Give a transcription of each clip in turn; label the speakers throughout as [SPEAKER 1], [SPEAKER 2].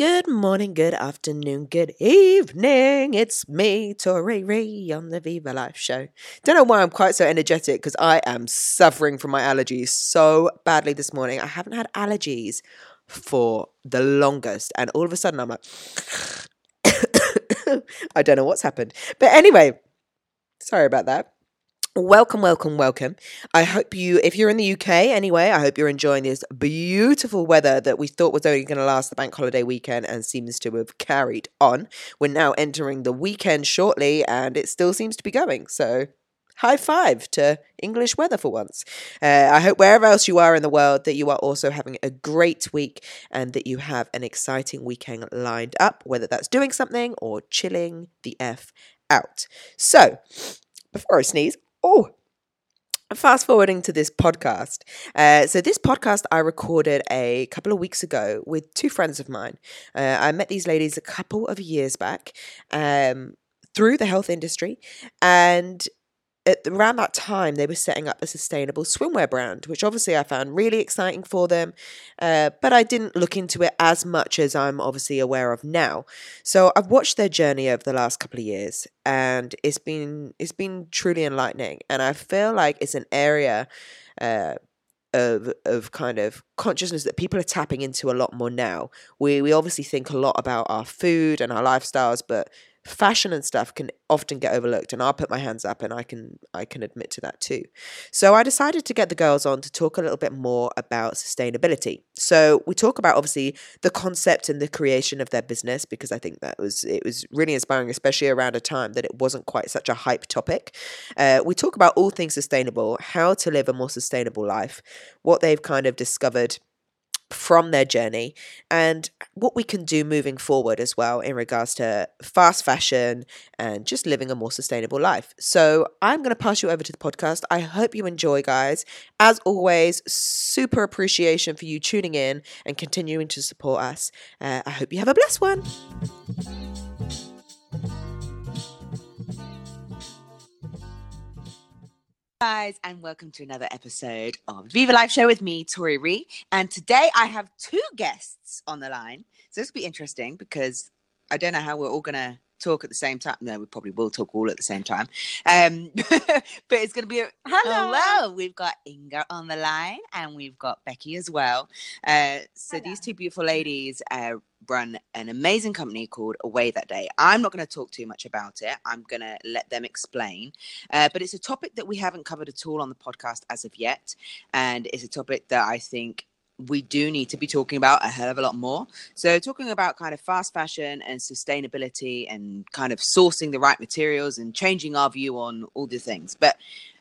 [SPEAKER 1] good morning, good afternoon, good evening. It's me, Tori Ree, on the Vivo Life show. Don't know why I'm quite so energetic because I am suffering from my allergies so badly this morning. I haven't had allergies for the longest, and all of a sudden I'm like, I don't know what's happened. But anyway, sorry about that. Welcome, welcome, welcome. I hope you, if you're in the UK anyway, I hope you're enjoying this beautiful weather that we thought was only going to last the bank holiday weekend and seems to have carried on. We're now entering the weekend shortly and it still seems to be going. So, high five to English weather for once. Uh, I hope wherever else you are in the world that you are also having a great week and that you have an exciting weekend lined up, whether that's doing something or chilling the F out. So, before I sneeze, Oh, fast forwarding to this podcast. Uh, so, this podcast I recorded a couple of weeks ago with two friends of mine. Uh, I met these ladies a couple of years back um, through the health industry, and at around that time, they were setting up a sustainable swimwear brand, which obviously I found really exciting for them. Uh, but I didn't look into it as much as I'm obviously aware of now. So I've watched their journey over the last couple of years, and it's been it's been truly enlightening. And I feel like it's an area. Uh, of of kind of consciousness that people are tapping into a lot more now. We we obviously think a lot about our food and our lifestyles, but fashion and stuff can often get overlooked and I'll put my hands up and I can I can admit to that too. So I decided to get the girls on to talk a little bit more about sustainability. So we talk about obviously the concept and the creation of their business because I think that was it was really inspiring especially around a time that it wasn't quite such a hype topic. Uh, we talk about all things sustainable, how to live a more sustainable life, what they've kind of discovered from their journey and what we can do moving forward as well in regards to fast fashion and just living a more sustainable life. So, I'm going to pass you over to the podcast. I hope you enjoy, guys. As always, super appreciation for you tuning in and continuing to support us. Uh, I hope you have a blessed one. Guys, and welcome to another episode of Vivo Life Show with me, Tori Ree. And today I have two guests on the line. So this will be interesting because I don't know how we're all going to talk at the same time. No, we probably will talk all at the same time. Um, but it's going to be a hello. hello. We've got Inga on the line and we've got Becky as well. Uh, so hello. these two beautiful ladies uh, run an amazing company called Away That Day. I'm not going to talk too much about it. I'm going to let them explain. Uh, but it's a topic that we haven't covered at all on the podcast as of yet. And it's a topic that I think we do need to be talking about a hell of a lot more. So, talking about kind of fast fashion and sustainability and kind of sourcing the right materials and changing our view on all the things. But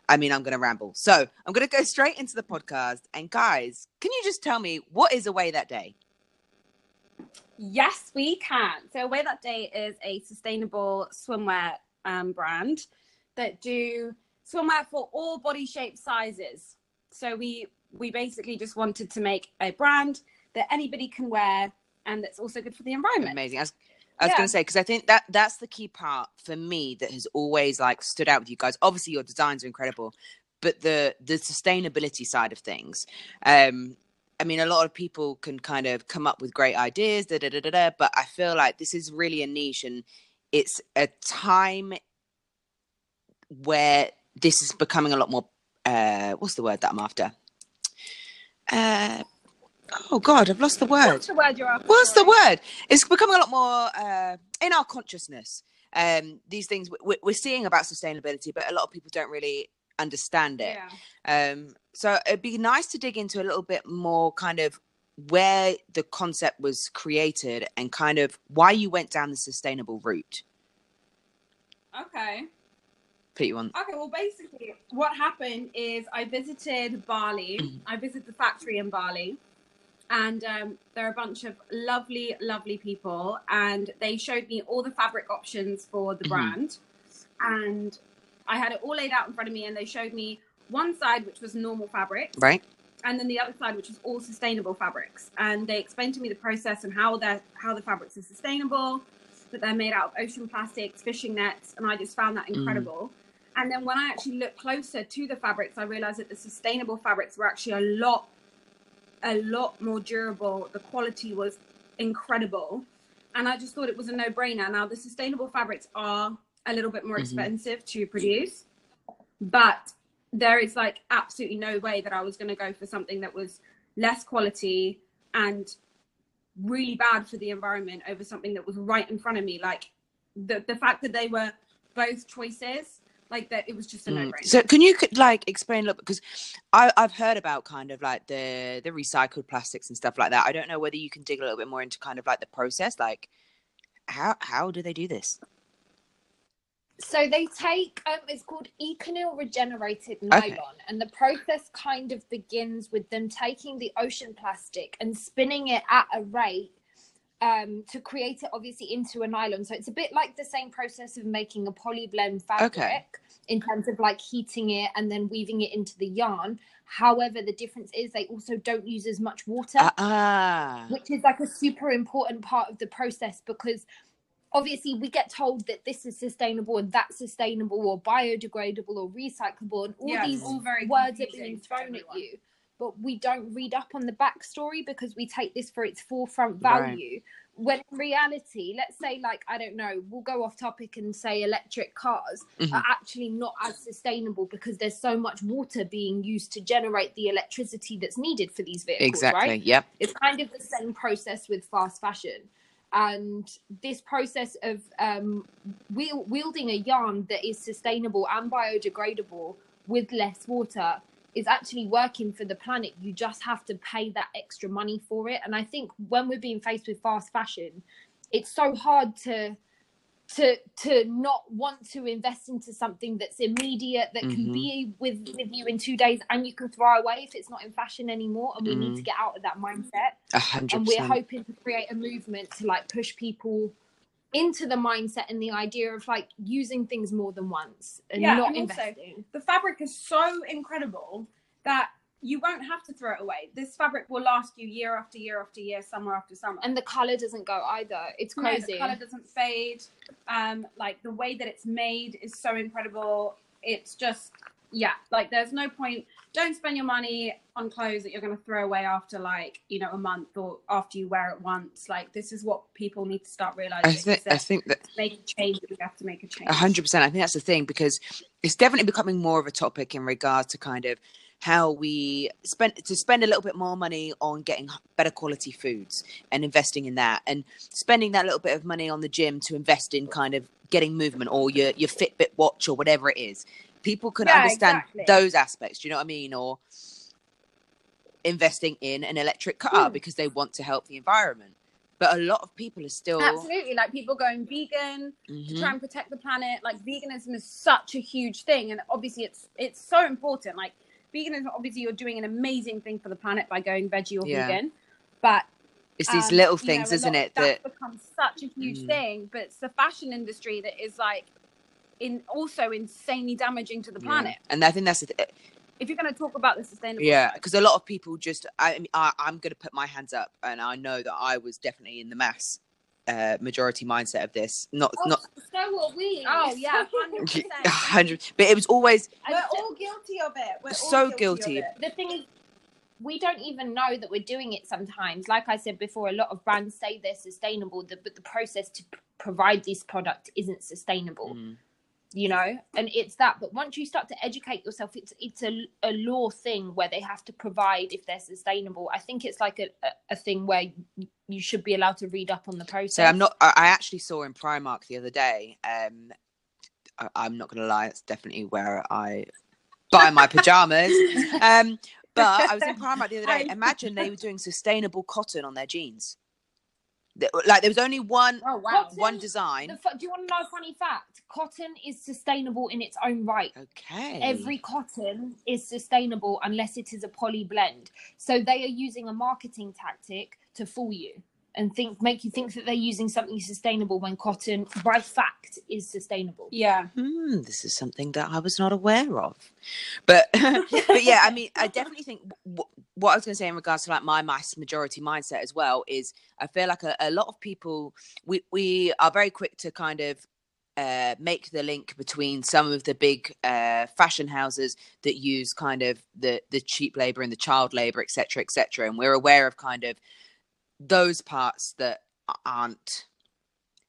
[SPEAKER 1] I mean, I'm going to ramble. So, I'm going to go straight into the podcast. And, guys, can you just tell me what is Away That Day?
[SPEAKER 2] Yes, we can. So, Away That Day is a sustainable swimwear um, brand that do swimwear for all body shape sizes. So, we we basically just wanted to make a brand that anybody can wear and that's also good for the environment.
[SPEAKER 1] Amazing. I was, I was yeah. going to say because I think that that's the key part for me that has always like stood out with you guys. Obviously, your designs are incredible, but the the sustainability side of things. Um, I mean, a lot of people can kind of come up with great ideas, da, da, da, da, da, but I feel like this is really a niche and it's a time where this is becoming a lot more. Uh, what's the word that I'm after? uh, oh God, I've lost the word.
[SPEAKER 2] What's the word you're after?
[SPEAKER 1] What's the word? It's becoming a lot more uh, in our consciousness. Um, these things we're seeing about sustainability, but a lot of people don't really understand it. Yeah. Um, so it'd be nice to dig into a little bit more, kind of where the concept was created and kind of why you went down the sustainable route.
[SPEAKER 2] Okay
[SPEAKER 1] put you on?
[SPEAKER 2] Okay, well, basically, what happened is I visited Bali. Mm-hmm. I visited the factory in Bali, and um, there are a bunch of lovely, lovely people, and they showed me all the fabric options for the mm-hmm. brand, and I had it all laid out in front of me, and they showed me one side which was normal fabric,
[SPEAKER 1] right,
[SPEAKER 2] and then the other side which was all sustainable fabrics, and they explained to me the process and how that how the fabrics are sustainable that they're made out of ocean plastics, fishing nets, and I just found that mm. incredible. Mm. And then when I actually looked closer to the fabrics, I realized that the sustainable fabrics were actually a lot, a lot more durable. The quality was incredible. And I just thought it was a no brainer. Now, the sustainable fabrics are a little bit more
[SPEAKER 3] Mhm.
[SPEAKER 2] expensive to produce, but there is like absolutely no way that I was going to go for something that was less quality and really bad for the environment over something that was right in front of me. Like the, the fact that they were both choices, like that it was just a no
[SPEAKER 3] Mm.
[SPEAKER 2] brainer.
[SPEAKER 3] So can you like explain a little because I I've heard about kind of like the the recycled plastics and stuff like that. I don't know whether you can dig a little bit more into kind of like the process, like how how do they do this?
[SPEAKER 4] So they take um, it's called ECONYL regenerated nylon, and the process kind of begins with them taking the ocean plastic and spinning it at a rate um, to create it obviously into a nylon. So it's a bit like the same process of making a polyblend fabric in terms of like heating it and then weaving it into the yarn. However, the difference is they also don't use as much water
[SPEAKER 3] ah.
[SPEAKER 4] which is like a super important part of the process because obviously we get told that this is sustainable and that's sustainable or biodegradable or recyclable and all
[SPEAKER 2] Yeah,
[SPEAKER 4] these
[SPEAKER 2] all very
[SPEAKER 4] words are being thrown at you but we don't read up on the backstory because we take this for its forefront
[SPEAKER 3] Right.
[SPEAKER 4] value when in reality let's say like i don't know we'll go off topic and say electric cars
[SPEAKER 3] Mhm.
[SPEAKER 4] are actually not as sustainable because there's so much water being used to generate the electricity that's needed for these vehicles
[SPEAKER 3] Exactly.
[SPEAKER 4] right
[SPEAKER 3] Yep.
[SPEAKER 4] it's kind of the same process with fast fashion and this process of um, wielding a yarn that is sustainable and biodegradable with less water is actually working for the planet. You just have to pay that extra money for it. And i think when we're being faced with fast fashion it's so hard to to to not want to invest into something that's immediate that
[SPEAKER 3] Mhm.
[SPEAKER 4] can be with with you in two days and you can throw away if it's not in fashion anymore and we need to
[SPEAKER 3] Mhm.
[SPEAKER 4] get out of that mindset
[SPEAKER 3] A hundred
[SPEAKER 4] and we're hoping to create a movement to like push people into the mindset and the idea of like using things more than once and
[SPEAKER 2] Yeah,
[SPEAKER 4] not
[SPEAKER 2] and also-
[SPEAKER 4] investing
[SPEAKER 2] the fabric is so incredible that you won't have to throw it away. This fabric will last you year after year after year, summer after summer.
[SPEAKER 4] and the color doesn't go either it's
[SPEAKER 2] No,
[SPEAKER 4] crazy
[SPEAKER 2] the color doesn't fade. Um, like the way that it's made is so incredible. It's just yeah, like there's no point. Don't spend your money on clothes that you're going to throw away after like you know a month or after you wear it once. Like this is what people need to start realizing.
[SPEAKER 3] I think I think that
[SPEAKER 2] to make a change, we have to make a change.
[SPEAKER 3] A hundred percent. I think that's the thing because it's definitely becoming more of a topic in regards to kind of how we spend to spend a little bit more money on getting better quality foods and investing in that, and spending that little bit of money on the gym to invest in kind of getting movement or your your Fitbit watch or whatever it is. People can
[SPEAKER 2] Yeah,
[SPEAKER 3] understand
[SPEAKER 2] exactly.
[SPEAKER 3] those aspects. Do you know what I mean? Or investing in an electric car
[SPEAKER 2] Hmm.
[SPEAKER 3] because they want to help the environment. But a lot of people are still
[SPEAKER 2] Absolutely, like people going vegan, to
[SPEAKER 3] Mhm.
[SPEAKER 2] try and protect the planet. Like veganism is such a huge thing, and obviously it's it's so important. Like veganism, obviously you're doing an amazing thing for the planet by going veggie or
[SPEAKER 3] Yeah.
[SPEAKER 2] vegan, but
[SPEAKER 3] It's these
[SPEAKER 2] um,
[SPEAKER 3] little
[SPEAKER 2] you know,
[SPEAKER 3] things, isn't it? That
[SPEAKER 2] that's become such a huge
[SPEAKER 3] Mm.
[SPEAKER 2] thing. But it's the fashion industry that is like in also insanely damaging to the planet.
[SPEAKER 3] Yeah. And I think that's the th-
[SPEAKER 2] If you're going to talk about the sustainable,
[SPEAKER 3] yeah, because a lot of people just I, I mean, I I'm going to put my hands up, and I know that I was definitely in the mass uh, majority mindset of this. Not
[SPEAKER 4] oh,
[SPEAKER 3] not
[SPEAKER 4] so are we
[SPEAKER 2] Oh yeah, hundred percent.
[SPEAKER 3] hundred, but it was always
[SPEAKER 4] And
[SPEAKER 2] We're
[SPEAKER 4] the-
[SPEAKER 2] all guilty of it. We're all
[SPEAKER 3] So
[SPEAKER 2] guilty.
[SPEAKER 3] guilty.
[SPEAKER 2] Of it.
[SPEAKER 4] the thing is we don't even know that we're doing it sometimes like i said before a lot of brands say they're sustainable but the process to provide this product isn't sustainable
[SPEAKER 3] Mm.
[SPEAKER 4] you know and it's that but once you start to educate yourself it's it's a, a law thing where they have to provide if they're sustainable i think it's like a, a, a thing where you, you should be allowed to read up on the process
[SPEAKER 3] So I'm not. I I actually saw in Primark the other day. Um, I, I'm not going to lie. It's definitely where I buy my pajamas. um, but I was in Primark the other day. Imagine they were doing sustainable cotton on their jeans. Like there was only one
[SPEAKER 2] Oh wow.
[SPEAKER 4] Cotton-
[SPEAKER 3] one design.
[SPEAKER 4] Do you want to know a funny fact cotton is sustainable in its own right
[SPEAKER 3] Okay.
[SPEAKER 4] every cotton is sustainable unless it is a poly blend. So they are using a marketing tactic to fool you and think make you think that they're using something sustainable when cotton by fact is sustainable.
[SPEAKER 2] Yeah.
[SPEAKER 3] hmm, this is something that I was not aware of. But but yeah, I mean, I definitely think w- what I was going to say in regards to like my mass majority mindset as well is I feel like a, a lot of people we we are very quick to kind of uh, make the link between some of the big uh, fashion houses that use kind of the the cheap labor and the child labor, etc., etc. And we're aware of kind of those parts that aren't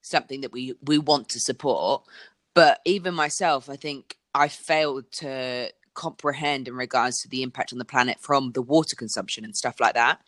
[SPEAKER 3] something that we we want to support. But even myself i think i failed to comprehend in regards to the impact on the planet from the water consumption and stuff like that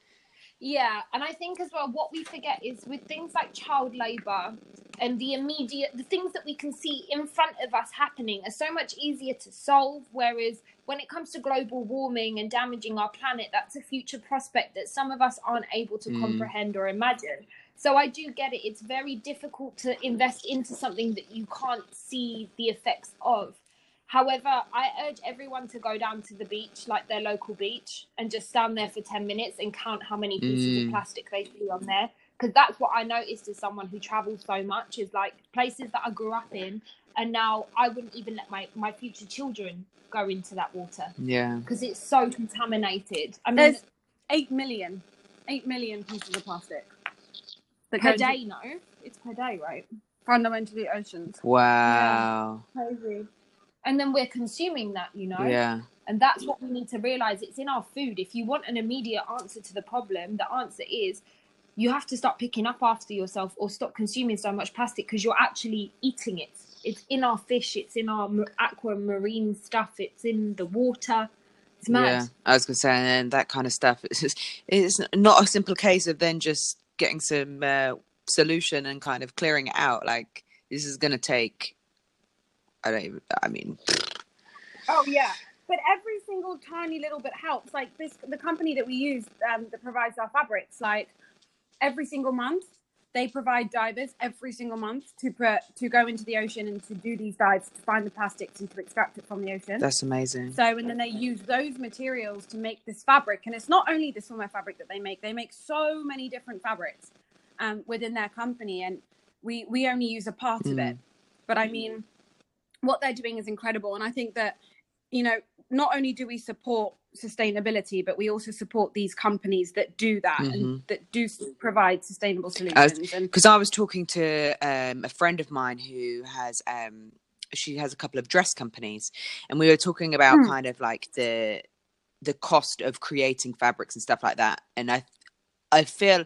[SPEAKER 4] yeah, and I think as well, what we forget is with things like child labor and the immediate, the things that we can see in front of us happening are so much easier to solve. Whereas when it comes to global warming and damaging our planet, that's a future prospect that some of us aren't able to mm. comprehend or imagine. So I do get it. It's very difficult to invest into something that you can't see the effects of. However, I urge everyone to go down to the beach, like their local beach, and just stand there for 10 minutes and count how many pieces mm. of plastic they see on there. Because that's what I noticed as someone who travels so much is like places that I grew up in. And now I wouldn't even let my, my future children go into that water.
[SPEAKER 3] Yeah.
[SPEAKER 4] Because it's so contaminated. I mean,
[SPEAKER 2] there's 8 million, 8 million pieces of plastic.
[SPEAKER 4] Per day, no? It's per day, right?
[SPEAKER 2] Fundamentally oceans.
[SPEAKER 3] Wow.
[SPEAKER 4] Yeah. Crazy and then we're consuming that you know?
[SPEAKER 3] Yeah.
[SPEAKER 4] And that's what we need to realize. It's in our food. If you want an immediate answer to the problem the answer is you have to start picking up after yourself or stop consuming so much plastic because you're actually eating it. It's in our fish. It's in our aqua marine stuff. It's in the water. It's mad. Yeah
[SPEAKER 3] i was gonna say and that kind of stuff it's just, it's not a simple case of then just getting some uh, solution and kind of clearing it out. Like this is gonna take I don't even. I mean.
[SPEAKER 2] Oh yeah, but every single tiny little bit helps. Like this, the company that we use um, that provides our fabrics, like every single month they provide divers every single month to put to go into the ocean and to do these dives to find the plastics and to extract it from the ocean.
[SPEAKER 3] That's amazing.
[SPEAKER 2] So and then they use those materials to make this fabric, and it's not only the swimwear fabric that they make; they make so many different fabrics um, within their company, and we we only use a part mm. of it. But I mean, what they're doing is incredible. And I think that, you know, not only do we support sustainability, but we also support these companies that do that mm-hmm. and that do provide sustainable solutions.
[SPEAKER 3] Because I was talking to um, a friend of mine who has, um, she has a couple of dress companies, and we were talking about mm. kind of like the the cost of creating fabrics and stuff like that. And I, I feel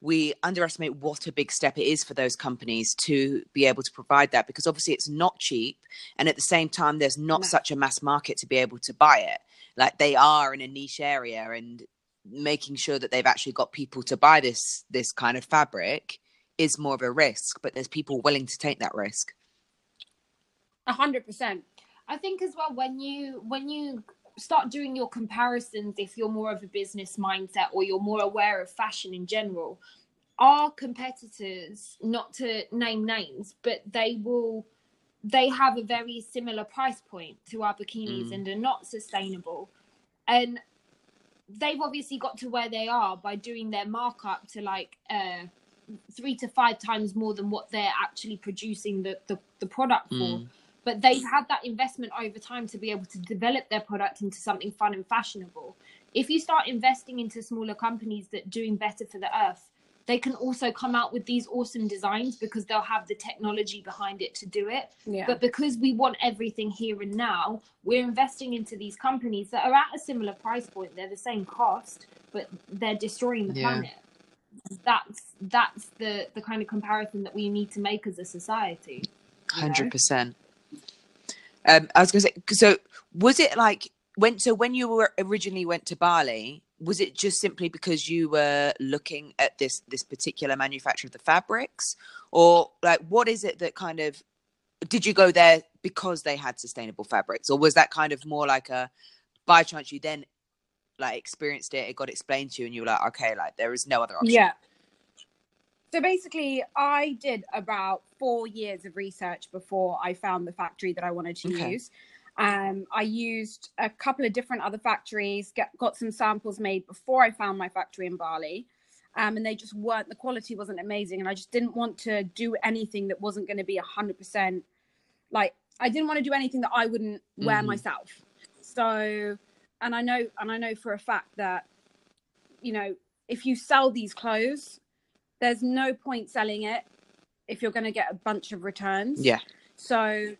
[SPEAKER 3] we underestimate what a big step it is for those companies to be able to provide that because obviously it's not cheap and at the same time there's not no. such a mass market to be able to buy it. Like they are in a niche area and making sure that they've actually got people to buy this this kind of fabric is more of a risk but there's people willing to take that risk.
[SPEAKER 4] A hundred percent. I think as well when you when you start doing your comparisons if you're more of a business mindset or you're more aware of fashion in general. Our competitors not to name names but they will they have a very similar price point to our bikinis mm. and are not sustainable. And they've obviously got to where they are by doing their markup to like uh three to five times more than what they're actually producing the the, the product for. Mm but they've had that investment over time to be able to develop their product into something fun and fashionable. If you start investing into smaller companies that are doing better for the earth, they can also come out with these awesome designs because they'll have the technology behind it to do it. Yeah. But because we want everything here and now, we're investing into these companies that are at a similar price point. They're the same cost, but they're destroying the yeah. planet. That's that's the the kind of comparison that we need to make as a society.
[SPEAKER 3] Hundred percent. Um, I was going to say, so was it like when? So when you were originally went to Bali, was it just simply because you were looking at this this particular manufacturer of the fabrics, or like what is it that kind of did you go there because they had sustainable fabrics, or was that kind of more like a by chance you then like experienced it, it got explained to you, and you were like, okay, like there is no other option.
[SPEAKER 2] Yeah. So basically, I did about four years of research before I found the factory that I wanted to okay. use. Um, I used a couple of different other factories, get, got some samples made before I found my factory in Bali. Um, and they just weren't, the quality wasn't amazing. And I just didn't want to do anything that wasn't going to be 100% like, I didn't want to do anything that I wouldn't wear mm-hmm. myself. So, and I know, and I know for a fact that, you know, if you sell these clothes, there's no point selling it if you're going to get a bunch of returns.
[SPEAKER 3] Yeah.
[SPEAKER 2] So,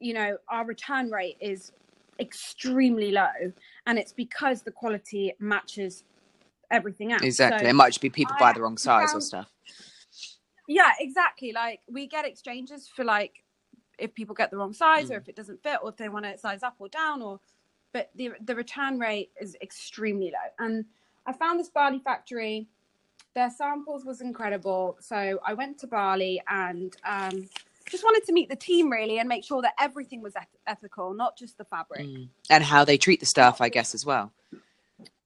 [SPEAKER 2] you know, our return rate is extremely low, and it's because the quality matches everything else.
[SPEAKER 3] Exactly.
[SPEAKER 2] So,
[SPEAKER 3] it might just be people buy the wrong size or stuff.
[SPEAKER 2] yeah, exactly. Like we get exchanges for like if people get the wrong size or
[SPEAKER 3] Mm.
[SPEAKER 2] if it doesn't fit or if they want to size up or down or but the the return rate is extremely low. And I found this Bali factory. Their samples was incredible. So I went to Bali and um, just wanted to meet the team really and make sure that everything was eth- ethical, not just the fabric.
[SPEAKER 3] Mm. And how they treat the staff, I guess, as well.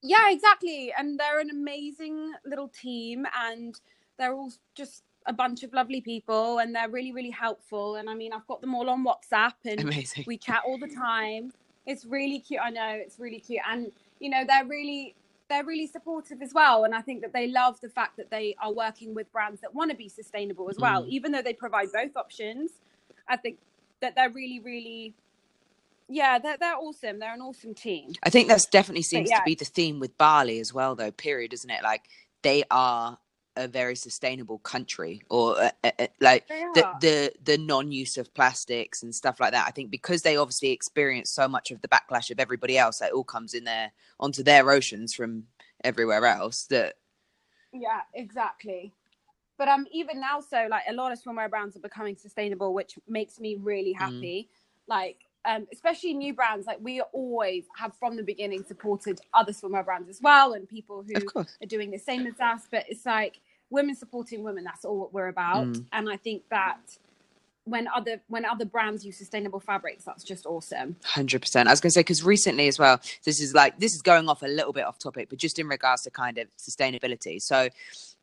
[SPEAKER 2] Yeah, exactly. And they're an amazing little team and they're all just a bunch of lovely people and they're really, really helpful. And I mean, I've got them all on WhatsApp and
[SPEAKER 3] Amazing.
[SPEAKER 2] we chat all the time. It's really cute. I know it's really cute. And, you know, they're really, they're really supportive as well. And I think that they love the fact that they are working with brands that want to be sustainable as well,
[SPEAKER 3] Mm.
[SPEAKER 2] even though they provide both options. I think that they're really, really, yeah, they're, they're awesome. They're an awesome team.
[SPEAKER 3] I think that's definitely seems
[SPEAKER 2] yeah.
[SPEAKER 3] to be the theme with Bali as well, though. Period, isn't it? Like they are a very sustainable country, or uh, uh, uh, like the the the non-use of plastics and stuff like that. I think because they obviously experience so much of the backlash of everybody else, that all comes in there onto their oceans from everywhere else. That
[SPEAKER 2] Yeah, exactly. But um, even now, so like a lot of swimwear brands are becoming sustainable, which makes me really
[SPEAKER 3] Mm.
[SPEAKER 2] happy. Like, um, especially new brands, like we always have from the beginning supported other swimwear brands as well, and people who are doing the same as us. But it's like women supporting women. That's all what we're about.
[SPEAKER 3] Mm.
[SPEAKER 2] And I think that when other when other brands use sustainable fabrics, that's just awesome.
[SPEAKER 3] hundred percent. I was going to say because recently as well, this is like this is going off a little bit off topic, but just in regards to kind of sustainability. So,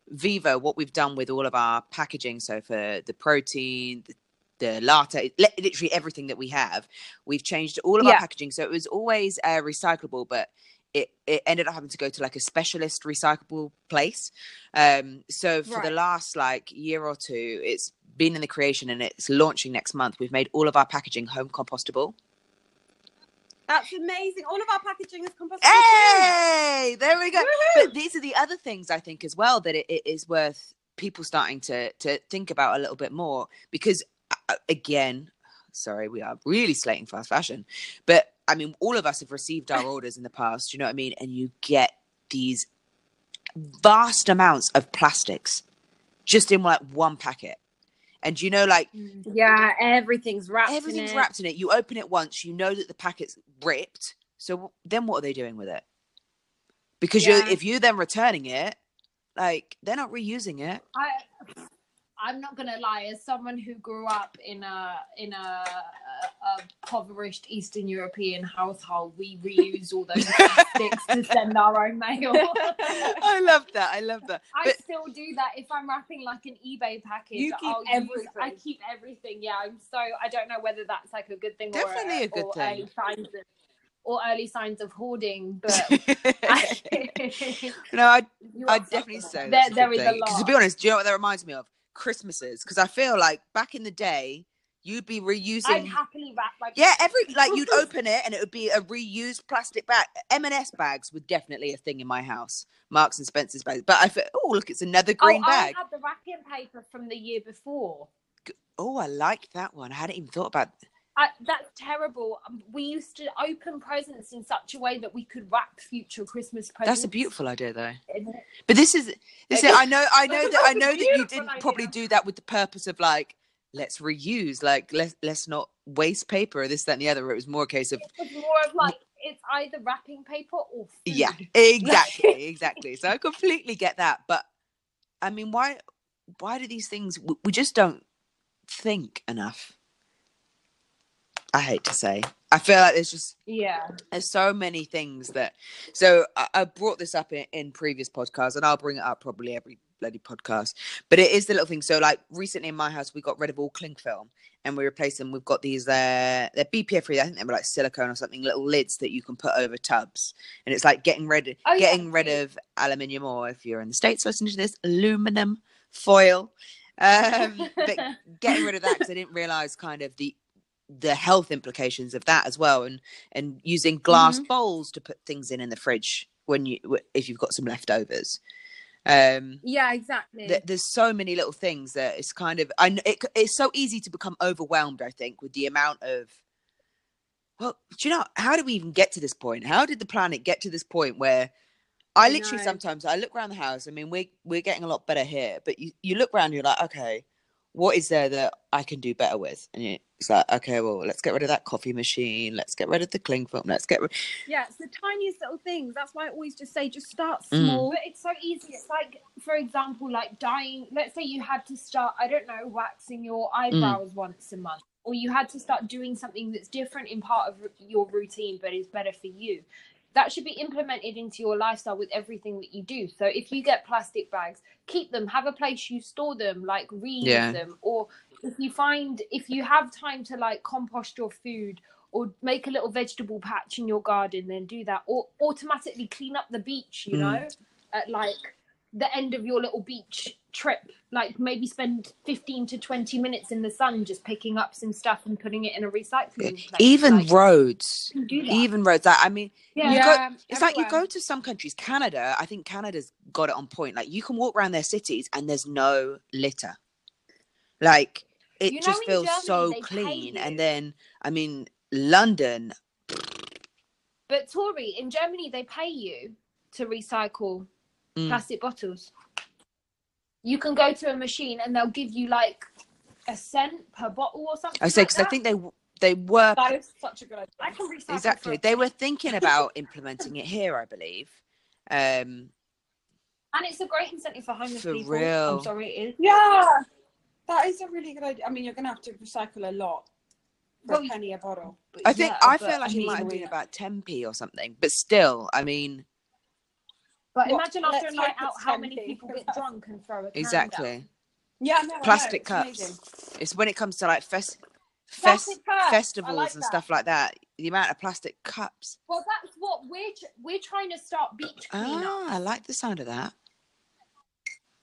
[SPEAKER 3] Vivo what we've done with all of our packaging, so for the protein, the, the latte, literally everything that we have, we've changed all of our packaging. So it was always uh, recyclable, but it, it ended up having to go to like a specialist recyclable place. Um, so for the last like year or two, it's been in the creation and it's launching next month. We've made all of our packaging home compostable.
[SPEAKER 2] That's amazing. All of our packaging is compostable. too.
[SPEAKER 3] Hey, there we go.
[SPEAKER 2] Woohoo!
[SPEAKER 3] But these are the other things I think as well that it, it is worth people starting to to think about a little bit more because uh, again, sorry, we are really slating fast fashion, but I mean, all of us have received our orders in the past. You know what I mean? And you get these vast amounts of plastics just in like one packet. And you know, like mm.
[SPEAKER 2] Yeah, everything's wrapped. in
[SPEAKER 3] everything's
[SPEAKER 2] it.
[SPEAKER 3] wrapped in it. You open it once, you know that the packet's ripped. So then what are they doing with it? Because
[SPEAKER 2] Yeah.
[SPEAKER 3] you're if you're then returning it, like they're not reusing it.
[SPEAKER 4] I I'm not gonna lie, as someone who grew up in a in a, a, a impoverished Eastern European household, we reuse all those plastics to send our own mail.
[SPEAKER 3] I love that. I love that.
[SPEAKER 4] I
[SPEAKER 3] But
[SPEAKER 4] still do that if I'm wrapping like an eBay package.
[SPEAKER 2] You keep
[SPEAKER 4] I'll use-
[SPEAKER 2] everything.
[SPEAKER 4] I keep everything. Yeah, I'm so I don't know whether that's like a good thing
[SPEAKER 3] Definitely
[SPEAKER 4] or,
[SPEAKER 3] a good
[SPEAKER 4] or
[SPEAKER 3] thing.
[SPEAKER 4] early signs of or early signs of hoarding. But
[SPEAKER 3] no, I I definitely say
[SPEAKER 4] there,
[SPEAKER 3] a
[SPEAKER 4] there
[SPEAKER 3] good thing.
[SPEAKER 4] a lot.
[SPEAKER 3] to be honest, do you know what that reminds me of? Christmases. Because I feel like back in the day, you'd be reusing.
[SPEAKER 4] I'd happily wrap like
[SPEAKER 3] Yeah, every like you'd open it and it would be a reused plastic bag. M&S bags were definitely a thing in my house. Marks and Spencer's bags. But I thought, oh look, it's another oh, green
[SPEAKER 4] oh,
[SPEAKER 3] bag.
[SPEAKER 4] I had the wrapping paper from the year before.
[SPEAKER 3] Oh, I like that one. I hadn't even thought about.
[SPEAKER 4] I, that's terrible. Um, We used to open presents in such a way that we could wrap future Christmas presents.
[SPEAKER 3] That's a beautiful idea, though. But this is this. Is, I know. I know that. I know that you didn't
[SPEAKER 4] idea.
[SPEAKER 3] probably do that with the purpose of like, let's reuse. Like, let's let's not waste paper or this, that, and the other. It was more a case of
[SPEAKER 4] It was more of like it's either wrapping paper or food.
[SPEAKER 3] yeah, exactly, exactly. So I completely get that. But I mean, why why do these things? We just don't think enough. I hate to say. I feel like there's just
[SPEAKER 4] Yeah.
[SPEAKER 3] there's so many things that so I, I brought this up in, in previous podcasts and i'll bring it up probably every bloody podcast but it is the little thing. So like recently in my house we got rid of all cling film and we replaced them. We've got these uh they're bpf free. I think they were like silicone or something little lids that you can put over tubs. And it's like getting rid
[SPEAKER 4] Oh, yeah,
[SPEAKER 3] getting rid of aluminium or if you're in the states listening to this aluminum foil. Um but getting rid of that because i didn't realize kind of the the health implications of that as well and and using glass bowls to put things in in the fridge when you if you've got some leftovers um
[SPEAKER 2] Yeah, exactly.
[SPEAKER 3] th- there's so many little things that it's kind of i it, it's so easy to become overwhelmed i think with the amount of well do you know how did we even get to this point how did the planet get to this point where I
[SPEAKER 2] I
[SPEAKER 3] literally
[SPEAKER 2] know.
[SPEAKER 3] sometimes I look around the house. I mean, we're we're getting a lot better here, but you, you look around, you're like, okay, what is there that I can do better with? And it's like, okay, well, let's get rid of that coffee machine. Let's get rid of the cling film. Let's get rid.
[SPEAKER 2] Yeah, it's the tiniest little things. That's why I always just say, just start
[SPEAKER 3] Mm.
[SPEAKER 2] small.
[SPEAKER 4] But it's so easy. It's like, for example, like dyeing. Let's say you had to start, I don't know, waxing your eyebrows once a month, or you had to start doing something that's different in part of your routine, but is better for you. That should be implemented into your lifestyle with everything that you do. So if you get plastic bags, keep them. Have a place you store them, like reuse
[SPEAKER 3] Yeah.
[SPEAKER 4] them, or if you find if you have time to like compost your food or make a little vegetable patch in your garden, then do that. Or automatically clean up the beach, you
[SPEAKER 3] Mm.
[SPEAKER 4] know, at like the end of your little beach trip. Like maybe spend 15 to 20 minutes in the sun just picking up some stuff and putting it in a recycling place.
[SPEAKER 3] Even
[SPEAKER 4] like,
[SPEAKER 3] roads,
[SPEAKER 4] you can do that.
[SPEAKER 3] even roads. Like, I mean,
[SPEAKER 4] yeah.
[SPEAKER 3] you
[SPEAKER 2] Yeah,
[SPEAKER 3] go, it's like you go to some countries. Canada, I think Canada's got it on point. Like you can walk around their cities and there's no litter. Like it
[SPEAKER 4] You know
[SPEAKER 3] just feels
[SPEAKER 4] Germany
[SPEAKER 3] so clean. And then, I mean, London.
[SPEAKER 4] But Tori, in Germany, they pay you to recycle
[SPEAKER 3] Mm.
[SPEAKER 4] plastic bottles. You can go to a machine and they'll give you like a cent per bottle or something.
[SPEAKER 3] I say
[SPEAKER 4] like
[SPEAKER 3] because I think they they were
[SPEAKER 2] That is such a good idea.
[SPEAKER 4] I can recycle
[SPEAKER 3] exactly they were thinking about implementing it here. I believe. Um,
[SPEAKER 4] and it's a great incentive for homeless
[SPEAKER 3] For
[SPEAKER 4] people.
[SPEAKER 3] real.
[SPEAKER 4] I'm sorry, it is.
[SPEAKER 2] Yeah, that is a really good idea. I mean, you're going to have to recycle a lot for
[SPEAKER 4] Well,
[SPEAKER 2] a penny a bottle.
[SPEAKER 4] But
[SPEAKER 3] I think
[SPEAKER 4] yeah,
[SPEAKER 3] I feel like it
[SPEAKER 4] mean,
[SPEAKER 3] might have been about 10p or something, but still, I mean,
[SPEAKER 4] But
[SPEAKER 2] What-
[SPEAKER 4] imagine after a
[SPEAKER 2] let's
[SPEAKER 4] night out, how many
[SPEAKER 2] 10p.
[SPEAKER 4] people get drunk and throw a can
[SPEAKER 3] exactly.
[SPEAKER 4] down.
[SPEAKER 2] Yeah, no,
[SPEAKER 3] Plastic
[SPEAKER 2] it's
[SPEAKER 3] cups.
[SPEAKER 2] amazing.
[SPEAKER 3] It's when it comes to like fest, fest
[SPEAKER 2] Plastic cups, I
[SPEAKER 3] festivals
[SPEAKER 2] like
[SPEAKER 3] and
[SPEAKER 2] that.
[SPEAKER 3] stuff like that. The amount of plastic cups.
[SPEAKER 4] Well, that's what we're tr- we're trying to start beach cleanup.
[SPEAKER 3] Ah, I like the sound of that.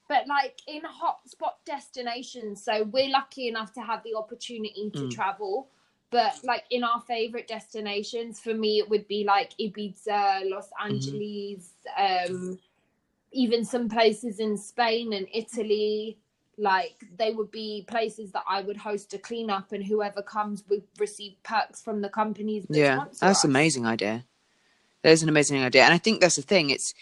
[SPEAKER 4] but like in hotspot destinations. So we're lucky enough to have the opportunity to
[SPEAKER 3] Mm.
[SPEAKER 4] travel. But like in our favorite destinations, for me, it would be like Ibiza, Los
[SPEAKER 3] Mm-hmm.
[SPEAKER 4] Angeles, um, even some places in Spain and Italy. Like they would be places that I would host a cleanup, and whoever comes would receive perks from the companies. That
[SPEAKER 3] Yeah, that's
[SPEAKER 4] us.
[SPEAKER 3] an amazing idea. There's an amazing idea, and I think that's the thing. It's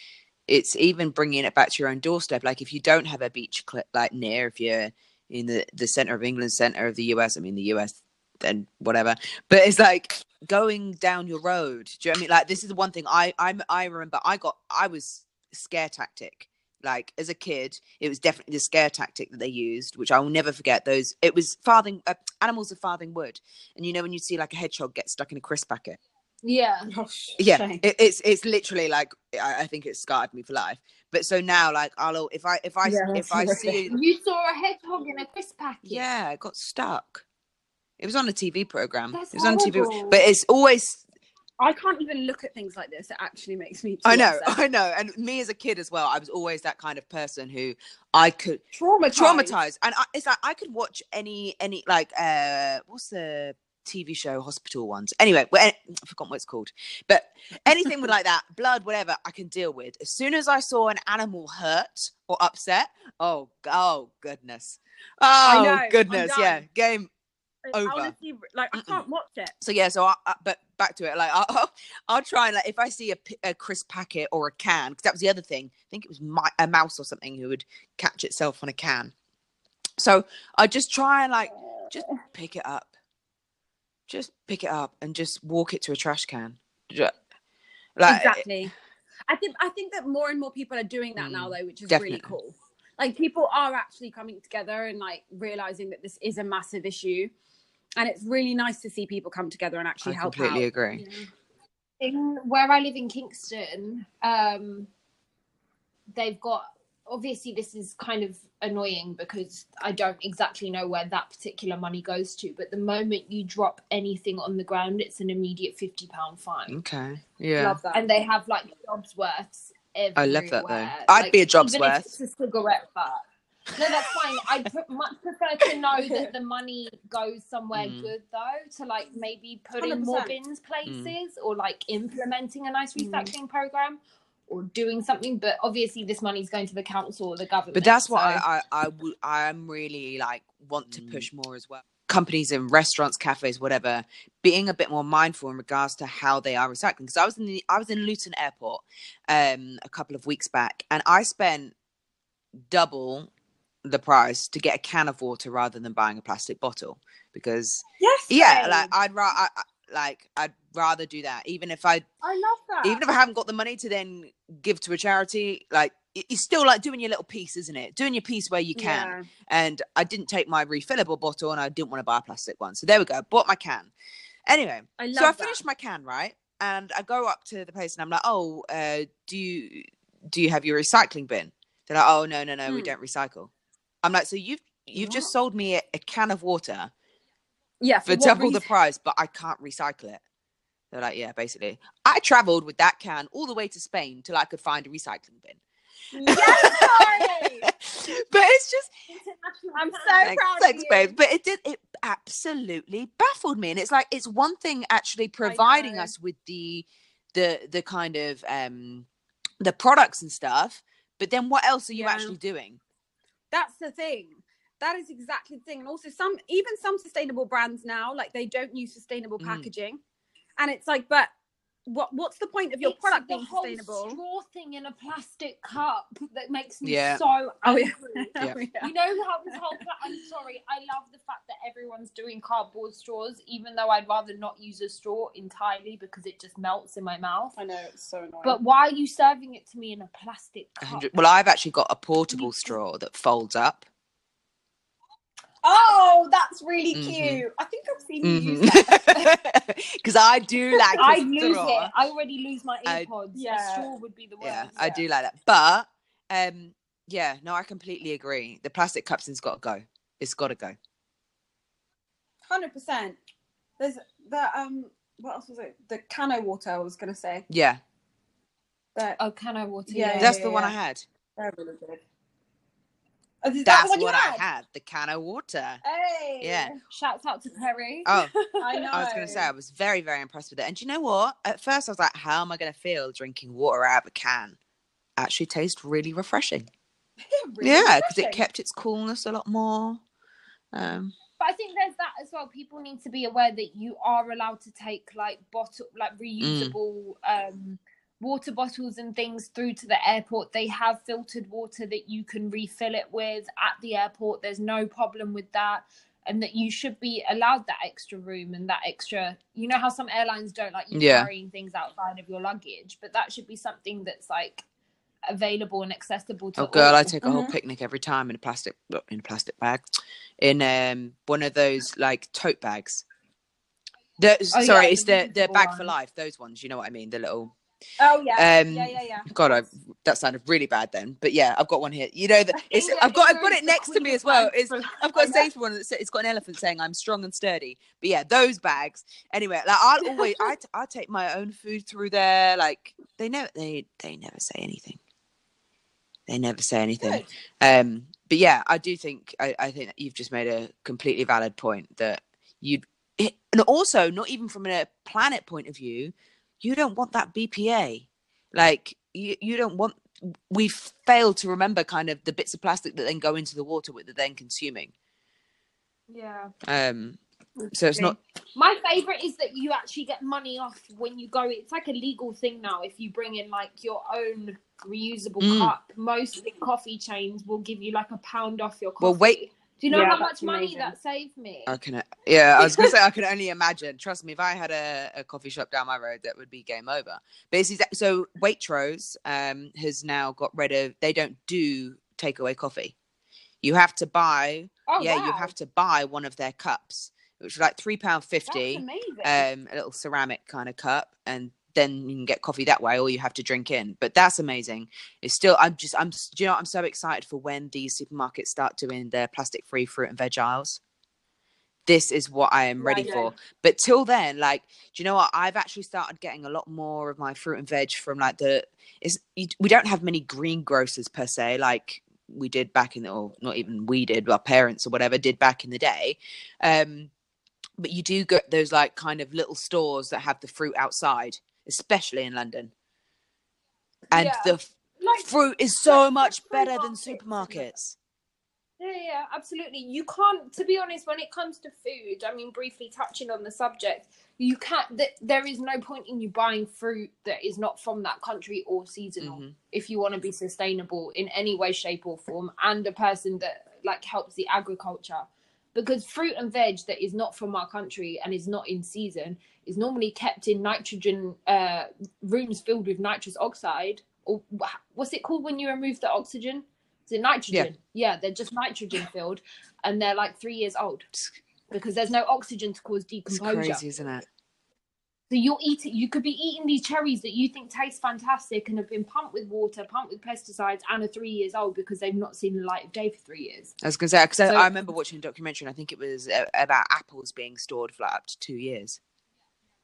[SPEAKER 3] it's even bringing it back to your own doorstep. Like if you don't have a beach cl- like near, if you're in the the center of England, center of the US. I mean, the US, then whatever. But it's like going down your road. Do you know what I mean? Like this is the one thing I I I remember. I got I was scare tactic. Like as a kid, it was definitely the scare tactic that they used, which I will never forget. Those it was farthing uh, animals of farthing wood, and you know when you see like a hedgehog get stuck in a crisp packet
[SPEAKER 4] Yeah.
[SPEAKER 2] Oh,
[SPEAKER 3] yeah it, it's it's literally like I, I think it scarred me for life but so now like i'll if i if i
[SPEAKER 2] Yeah,
[SPEAKER 3] if i see
[SPEAKER 4] You saw a hedgehog in a crisp packet.
[SPEAKER 3] yeah it got stuck it was on a tv program.
[SPEAKER 4] That's
[SPEAKER 3] it was on tv but it's always
[SPEAKER 2] I can't even look at things like this. It actually makes me.
[SPEAKER 3] I know
[SPEAKER 2] upset.
[SPEAKER 3] i know. And me as a kid as well i was always that kind of person who i could
[SPEAKER 2] traumatized.
[SPEAKER 3] traumatized. And I, it's like i could watch any any like uh what's the tv show hospital ones? Anyway i forgot what it's called. But anything with like that blood whatever i can deal with. As soon as i saw an animal hurt or upset oh oh goodness. Oh goodness yeah. Game over.
[SPEAKER 2] Honestly, like I can't watch it.
[SPEAKER 3] so yeah so I, I, but back to it like I'll, I'll, I'll try and like if i see a, a crisp packet or a can because that was the other thing i think it was my, a mouse or something who would catch itself on a can so i just try and like just pick it up just pick it up and just walk it to a trash can like
[SPEAKER 2] exactly. I think I think that more and more people are doing that now,
[SPEAKER 3] Mm,
[SPEAKER 2] though, which is
[SPEAKER 3] definitely.
[SPEAKER 2] really cool. Like people are actually coming together and like realizing that this is a massive issue, and it's really nice to see people come together and actually
[SPEAKER 3] i
[SPEAKER 2] help
[SPEAKER 3] completely
[SPEAKER 2] out.
[SPEAKER 3] agree
[SPEAKER 4] in where I live in Kingston, um, they've got obviously this is kind of annoying because I don't exactly know where that particular money goes to, but the moment you drop anything on the ground, it's an immediate fifty pound fine,
[SPEAKER 3] okay yeah
[SPEAKER 2] Love that.
[SPEAKER 4] and they have like jobs worths.
[SPEAKER 3] I love that, though. I'd be a job's
[SPEAKER 4] even if
[SPEAKER 3] worth.
[SPEAKER 4] It's a cigarette butt. No, that's fine. I'd pr- much prefer to know that the money goes somewhere
[SPEAKER 3] Mm.
[SPEAKER 4] good, though, to like maybe putting more
[SPEAKER 2] 100%.
[SPEAKER 4] bins places or like implementing a nice
[SPEAKER 2] Mm.
[SPEAKER 4] recycling program or doing something. But obviously, this money's going to the council or the government.
[SPEAKER 3] but that's what
[SPEAKER 4] so-
[SPEAKER 3] I, I I would I am really like want to
[SPEAKER 2] Mm.
[SPEAKER 3] push more as well companies in restaurants, cafes, whatever, being a bit more mindful in regards to how they are recycling. Because I was in the I was in Luton Airport um, a couple of weeks back, and I spent double the price to get a can of water rather than buying a plastic bottle because
[SPEAKER 2] Yes.
[SPEAKER 3] yeah
[SPEAKER 2] babe.
[SPEAKER 3] like i'd rather like i'd rather do that even if i
[SPEAKER 2] I love that.
[SPEAKER 3] even if i haven't got the money to then give to a charity like it- it's still like doing your little piece isn't it doing your piece where you can
[SPEAKER 2] Yeah.
[SPEAKER 3] and i didn't take my refillable bottle and i didn't want to buy a plastic one so there we go bought my can anyway
[SPEAKER 2] I love
[SPEAKER 3] so i
[SPEAKER 2] that.
[SPEAKER 3] finished my can right and i go up to the place and i'm like oh uh, do you do you have your recycling bin they're like oh no no no we
[SPEAKER 2] Hmm.
[SPEAKER 3] don't recycle i'm like so you've you've just sold me a, a can of water
[SPEAKER 2] Yeah.
[SPEAKER 3] for
[SPEAKER 2] what
[SPEAKER 3] double the price, but I can't recycle it. They're like, yeah, basically. I traveled with that can all the way to Spain till I could find a recycling bin.
[SPEAKER 2] Yes, sorry.
[SPEAKER 3] but it's just
[SPEAKER 2] I'm so
[SPEAKER 3] thanks,
[SPEAKER 2] proud
[SPEAKER 3] thanks,
[SPEAKER 2] of you.
[SPEAKER 3] babe. But it did it absolutely baffled me. And it's like it's one thing actually providing us with the the the kind of um the products and stuff, but then what else are you
[SPEAKER 2] Yeah.
[SPEAKER 3] actually doing?
[SPEAKER 2] That's the thing. That is exactly the thing. And also some even some sustainable brands now, like they don't use sustainable
[SPEAKER 3] Mm.
[SPEAKER 2] packaging. And it's like, but what what's the point of your
[SPEAKER 4] It's
[SPEAKER 2] product
[SPEAKER 4] the
[SPEAKER 2] being
[SPEAKER 4] whole
[SPEAKER 2] sustainable?
[SPEAKER 4] straw thing in a plastic cup that makes me
[SPEAKER 3] Yeah.
[SPEAKER 4] so
[SPEAKER 2] Oh yeah.
[SPEAKER 4] angry.
[SPEAKER 3] Oh, yeah.
[SPEAKER 4] You know how this whole pla- I'm sorry, I love the fact that everyone's doing cardboard straws, even though I'd rather not use a straw entirely because it just melts in my mouth.
[SPEAKER 2] I know it's so annoying.
[SPEAKER 4] But why are you serving it to me in a plastic cup?
[SPEAKER 3] hundred- Well, I've actually got a portable straw that folds up.
[SPEAKER 2] Oh, that's really
[SPEAKER 3] Mhm.
[SPEAKER 2] cute. I think I've seen you use that.
[SPEAKER 3] Because I do like a
[SPEAKER 4] I lose
[SPEAKER 3] straw.
[SPEAKER 4] it. I already lose my
[SPEAKER 3] I-
[SPEAKER 4] earpods.
[SPEAKER 2] Yeah.
[SPEAKER 4] A straw would be the worst.
[SPEAKER 3] yeah, I do like that. But um, yeah, no, I completely agree. The plastic cups has got to go. It's got to go.
[SPEAKER 2] Hundred percent. There's the um what else was it? The cano water I was gonna say.
[SPEAKER 3] Yeah,
[SPEAKER 2] That
[SPEAKER 4] Oh, cano water?
[SPEAKER 2] Yeah,
[SPEAKER 3] that's
[SPEAKER 2] yeah,
[SPEAKER 3] the one I had.
[SPEAKER 2] they're really good. Oh, is that the
[SPEAKER 3] That's
[SPEAKER 2] one
[SPEAKER 3] what
[SPEAKER 2] had?
[SPEAKER 3] I had. The can of water.
[SPEAKER 2] Hey.
[SPEAKER 3] Yeah.
[SPEAKER 4] Shouts out to Perry.
[SPEAKER 3] Oh,
[SPEAKER 2] I know.
[SPEAKER 3] I was going to say I was very, very impressed with it. And do you know what? At first, I was like, "How am I going to feel drinking water out of a can?" Actually, tastes really refreshing.
[SPEAKER 2] Really
[SPEAKER 3] yeah, because it kept its coolness a lot more. Um,
[SPEAKER 4] But I think there's that as well. People need to be aware that you are allowed to take like bottle, like reusable um, water bottles and things through to the airport. They have filtered water that you can refill it with at the airport. There's no problem with that. And that you should be allowed that extra room and that extra, you know, how some airlines don't like you
[SPEAKER 3] Yeah.
[SPEAKER 4] carrying things outside of your luggage, but that should be something that's like available and accessible to
[SPEAKER 3] Oh, girl, I take a whole
[SPEAKER 2] Mhm.
[SPEAKER 3] picnic every time in a plastic in a plastic bag, in um one of those like tote bags. The,
[SPEAKER 4] Oh,
[SPEAKER 3] sorry,
[SPEAKER 4] yeah,
[SPEAKER 3] it's
[SPEAKER 4] the
[SPEAKER 3] the the
[SPEAKER 4] reusable
[SPEAKER 3] bag for life. Those ones, you know what I mean? The little.
[SPEAKER 2] Oh yeah.
[SPEAKER 3] Um,
[SPEAKER 2] yeah, yeah, yeah.
[SPEAKER 3] God, I, that sounded really bad then. But yeah, I've got one here. You know, that it's I've got I've got it next to me as well. It's I've got a safe one that's it's got an elephant saying I'm strong and sturdy. But yeah, those bags. Anyway, like I'll always I t- I take my own food through there. Like they never they they never say anything. They never say anything.
[SPEAKER 2] Good.
[SPEAKER 3] Um, but yeah, I do think I, I think that you've just made a completely valid point that you'd and also not even from a planet point of view, you don't want that BPA. Like you, you don't want we've failed to remember kind of the bits of plastic that then go into the water that they're then consuming.
[SPEAKER 4] Yeah.
[SPEAKER 3] Um so it's not
[SPEAKER 4] My favorite is that you actually get money off when you go. It's like a legal thing now. If you bring in like your own reusable
[SPEAKER 3] Mm.
[SPEAKER 4] cup, most coffee chains will give you like a pound off your coffee.
[SPEAKER 3] Well, wait-
[SPEAKER 4] Do you know
[SPEAKER 2] Yeah,
[SPEAKER 4] how much
[SPEAKER 2] that's
[SPEAKER 4] money
[SPEAKER 2] amazing.
[SPEAKER 4] that saved me?
[SPEAKER 3] I can yeah, I was gonna say I can only imagine. Trust me, if I had a, a coffee shop down my road, that would be game over. But it's exact, so Waitrose um has now got rid of they don't do takeaway coffee. You have to buy
[SPEAKER 4] oh,
[SPEAKER 3] yeah, you have to buy one of their cups, which is like three pound
[SPEAKER 4] That's
[SPEAKER 3] fifty.
[SPEAKER 4] amazing.
[SPEAKER 3] Um, a little ceramic kind of cup, and then you can get coffee that way, or you have to drink in. But that's amazing. It's still, I'm just, I'm, you know. I'm so excited for when these supermarkets start doing their plastic-free fruit and veg aisles. This is what I am ready
[SPEAKER 2] Right.
[SPEAKER 3] for. But till then, like, do you know what? I've actually started getting a lot more of my fruit and veg from like the. Is we don't have many greengrocers per se, like we did back in the, or not even we did, our parents or whatever did back in the day. Um, but you do get those like kind of little stores that have the fruit outside, especially in London. And
[SPEAKER 2] Yeah.
[SPEAKER 3] the
[SPEAKER 2] Like
[SPEAKER 3] fruit is so
[SPEAKER 2] like
[SPEAKER 3] much better than
[SPEAKER 2] markets, isn't it?
[SPEAKER 3] supermarkets.
[SPEAKER 4] Yeah, yeah, absolutely. You can't, to be honest, when it comes to food, I mean, briefly touching on the subject, you can't, th- there is no point in you buying fruit that is not from that country or seasonal
[SPEAKER 3] Mhm.
[SPEAKER 4] if you want to be sustainable in any way, shape, or form, and a person that like helps the agriculture. Because fruit and veg that is not from our country and is not in season is normally kept in nitrogen uh, rooms filled with nitrous oxide, or what's it called when you remove the oxygen? Is it nitrogen? Yeah, they're just nitrogen filled, and they're like three years old because there's no oxygen to cause
[SPEAKER 3] It's crazy, isn't it?
[SPEAKER 4] So you're eating, you could be eating these cherries that you think taste fantastic and have been pumped with water, pumped with pesticides, and are three years old because they've not seen the light of day for three years.
[SPEAKER 3] I was gonna say because
[SPEAKER 4] So-
[SPEAKER 3] I, I remember watching a documentary, and I think it was uh, about apples being stored for like up to two years.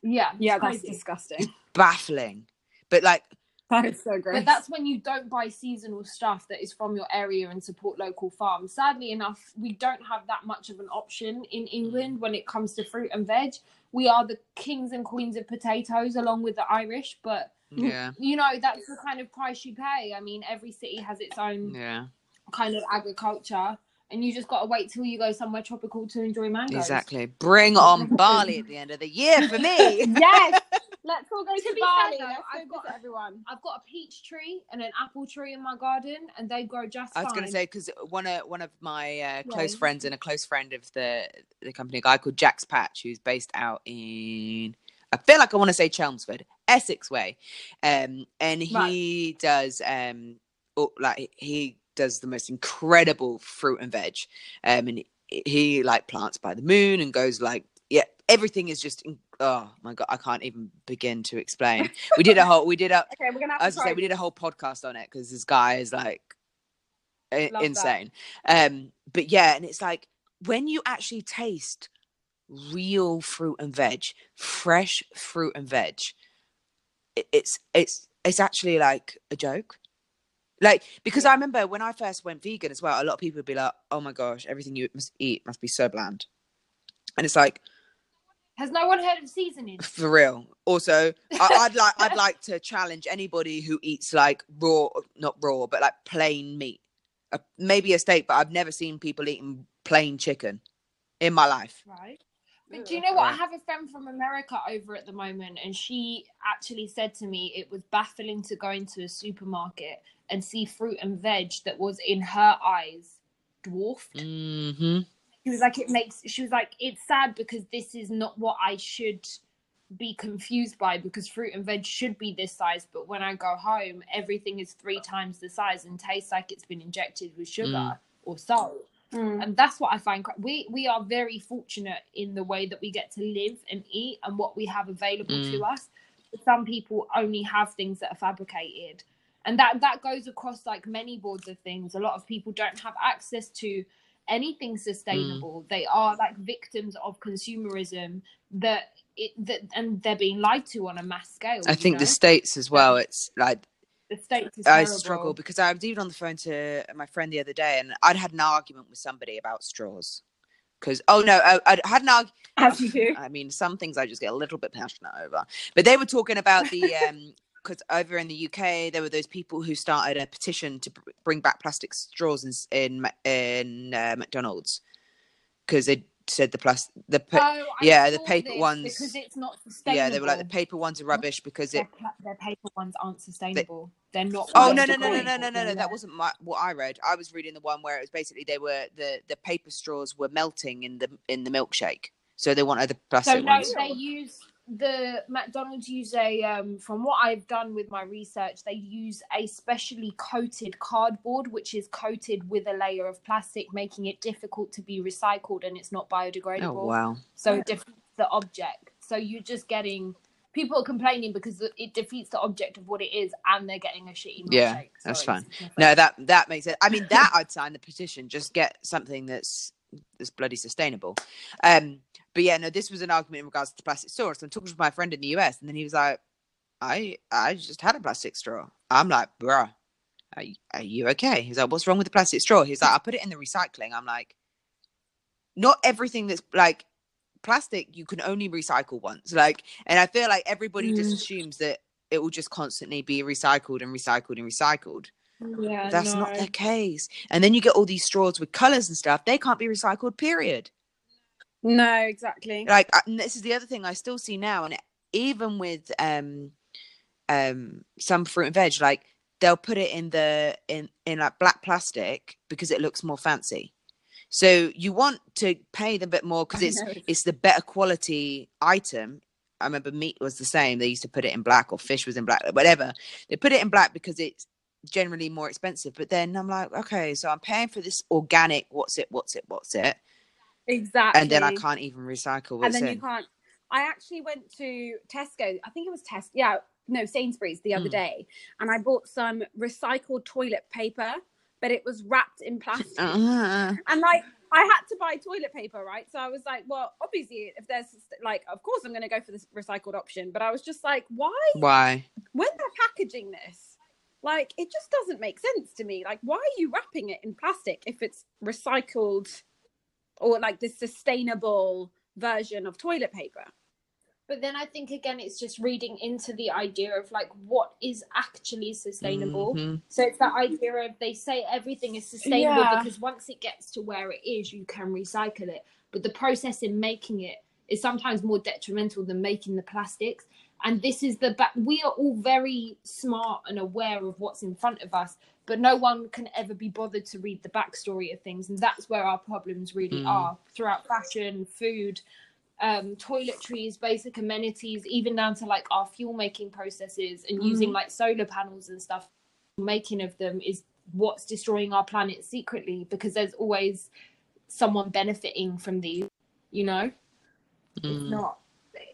[SPEAKER 4] Yeah,
[SPEAKER 2] Yeah, that's
[SPEAKER 4] crazy.
[SPEAKER 2] disgusting.
[SPEAKER 3] Baffling, but like
[SPEAKER 2] That is so gross.
[SPEAKER 4] But that's when you don't buy seasonal stuff that is from your area and support local farms. Sadly enough, we don't have that much of an option in England mm. when it comes to fruit and veg. We are the kings and queens of potatoes along with the Irish, but mm.
[SPEAKER 3] yeah,
[SPEAKER 4] you know, that's the kind of price you pay. I mean, every city has its own
[SPEAKER 3] yeah,
[SPEAKER 4] kind of agriculture, and you just got to wait till you go somewhere tropical to enjoy mangoes.
[SPEAKER 3] exactly. Bring on Bali at the end of the year for me.
[SPEAKER 2] yes. Let's all go
[SPEAKER 4] To
[SPEAKER 2] to,
[SPEAKER 4] be
[SPEAKER 2] Bali.
[SPEAKER 4] fair, though,
[SPEAKER 2] Let's
[SPEAKER 4] I've
[SPEAKER 2] go
[SPEAKER 4] got-
[SPEAKER 2] visit everyone.
[SPEAKER 4] I've got a peach tree and an apple tree in my garden, and they grow just
[SPEAKER 3] I was going to say because one of one of my uh, close
[SPEAKER 4] Yeah.
[SPEAKER 3] friends and a close friend of the the company, a guy called Jack's Patch, who's based out in I feel like I want to say Chelmsford, Essex way, um, and he does um, oh, like he does the most incredible fruit and veg, um, and he, he like plants by the moon and goes like yeah, everything is just in- oh my god, I can't even begin to explain. We did a whole we did a
[SPEAKER 2] Okay, we're gonna have
[SPEAKER 3] I was
[SPEAKER 2] to
[SPEAKER 3] gonna say we did a whole podcast on it because this guy is like i-
[SPEAKER 2] Love that.
[SPEAKER 3] insane. Um, but yeah, and it's like when you actually taste real fruit and veg, fresh fruit and veg, it, it's it's it's actually like a joke. Like because I remember when I first went vegan as well, a lot of people would be like, "Oh my gosh, everything you must eat must be so bland," and it's like
[SPEAKER 4] Has no one heard of seasoning?
[SPEAKER 3] for real. Also, I, I'd like I'd like to challenge anybody who eats like raw, not raw, but like plain meat. Uh, maybe a steak, but I've never seen people eating plain chicken in my life.
[SPEAKER 4] Right. But do you know what? I have a friend from America over at the moment, and she actually said to me it was baffling to go into a supermarket and see fruit and veg that was in her eyes dwarfed.
[SPEAKER 3] Mm-hmm.
[SPEAKER 4] She was like, it makes, she was like, it's sad because this is not what I should be confused by because fruit and veg should be this size. But when I go home, everything is three times the size and tastes like it's been injected with sugar
[SPEAKER 3] Mm.
[SPEAKER 4] or salt
[SPEAKER 2] Mm.
[SPEAKER 4] and that's what I find. cra- We we are very fortunate in the way that we get to live and eat and what we have available to us. Some people only have things that are fabricated, and that that goes across like many boards of things. A lot of people don't have access to anything sustainable. They are like victims of consumerism that it that and they're being lied to on a mass scale.
[SPEAKER 3] I think the states as well. It's like
[SPEAKER 4] the states is
[SPEAKER 3] I
[SPEAKER 4] terrible.
[SPEAKER 3] struggle because I was even on the phone to my friend the other day, and I'd had an argument with somebody about straws. Because oh no, I, I had an argument.
[SPEAKER 2] As you do.
[SPEAKER 3] I mean, some things I just get a little bit passionate over. But they were talking about the um because over in the UK there were those people who started a petition to br- bring back plastic straws in in in uh, McDonald's because they said the plastic the pa-
[SPEAKER 4] Oh,
[SPEAKER 3] yeah, the paper ones-
[SPEAKER 4] because it's not sustainable.
[SPEAKER 3] yeah they were like the paper ones are rubbish because
[SPEAKER 4] their,
[SPEAKER 3] it
[SPEAKER 4] pla- their paper ones aren't sustainable. They're not.
[SPEAKER 3] Oh no no no no no no no no! That wasn't my, what I read. I was reading the one where it was basically they were the the paper straws were melting in the in the milkshake, so they wanted the
[SPEAKER 4] So
[SPEAKER 3] plastic
[SPEAKER 4] no,
[SPEAKER 3] ones.
[SPEAKER 4] they use the McDonald's use a um from what I've done with my research, they use a specially coated cardboard which is coated with a layer of plastic, making it difficult to be recycled and it's not biodegradable.
[SPEAKER 3] Oh wow!
[SPEAKER 4] So it defeats the object. So you're just getting people are complaining because it defeats the object of what it is, and they're getting a shitty milkshake.
[SPEAKER 3] Yeah, that's fine. No, that that makes it. I mean, that I'd sign the petition. Just get something that's that's bloody sustainable. Um, but yeah, no, this was an argument in regards to plastic straws. I'm talking to my friend in the US, and then he was like, "I I just had a plastic straw." I'm like, "Bruh, are you, are you okay?" He's like, "What's wrong with the plastic straw?" He's like, "I put it in the recycling." I'm like, "Not everything that's like." plastic you can only recycle once like and i feel like everybody just
[SPEAKER 2] Mm.
[SPEAKER 3] assumes that it will just constantly be recycled and recycled and recycled
[SPEAKER 2] Yeah,
[SPEAKER 3] That's not the case. And then you get all these straws with colors and stuff. They can't be recycled, period.
[SPEAKER 2] No, exactly.
[SPEAKER 3] Like this is the other thing I still see now, and even with um, um, some fruit and veg, like they'll put it in the in in like black plastic because it looks more fancy. So you want to pay them a bit more because it's it's the better quality item. I remember meat was the same. They used to put it in black, or fish was in black, whatever. They put it in black because it's generally more expensive. But then I'm like, okay, so I'm paying for this organic. What's it? What's it? What's it?
[SPEAKER 2] Exactly.
[SPEAKER 3] And then I can't even recycle
[SPEAKER 2] and then
[SPEAKER 3] in.
[SPEAKER 2] you can't. I actually went to Tesco. I think it was Tesco. Yeah, no, Sainsbury's the other
[SPEAKER 3] Mm.
[SPEAKER 2] day, and I bought some recycled toilet paper, but it was wrapped in plastic.
[SPEAKER 3] Uh-uh.
[SPEAKER 2] And like, I had to buy toilet paper, right? So I was like, well, obviously, if there's like, of course, I'm going to go for this recycled option. But I was just like, why?
[SPEAKER 3] Why?
[SPEAKER 2] When they're packaging this, like, it just doesn't make sense to me. Like, why are you wrapping it in plastic if it's recycled or like the sustainable version of toilet paper?
[SPEAKER 4] But then I think again, it's just reading into the idea of like what is actually sustainable.
[SPEAKER 3] Mhm.
[SPEAKER 4] So it's that idea of they say everything is sustainable
[SPEAKER 2] Yeah.
[SPEAKER 4] because once it gets to where it is, you can recycle it. But the process in making it is sometimes more detrimental than making the plastics. And this is the ba- we are all very smart and aware of what's in front of us, but no one can ever be bothered to read the backstory of things, and that's where our problems really
[SPEAKER 3] Mm.
[SPEAKER 4] are throughout fashion, food, um, toiletries, basic amenities, even down to like our fuel making processes and using
[SPEAKER 2] Mhm.
[SPEAKER 4] like solar panels and stuff. Making of them is what's destroying our planet secretly because there's always someone benefiting from these, you know? It's
[SPEAKER 3] Mm.
[SPEAKER 4] not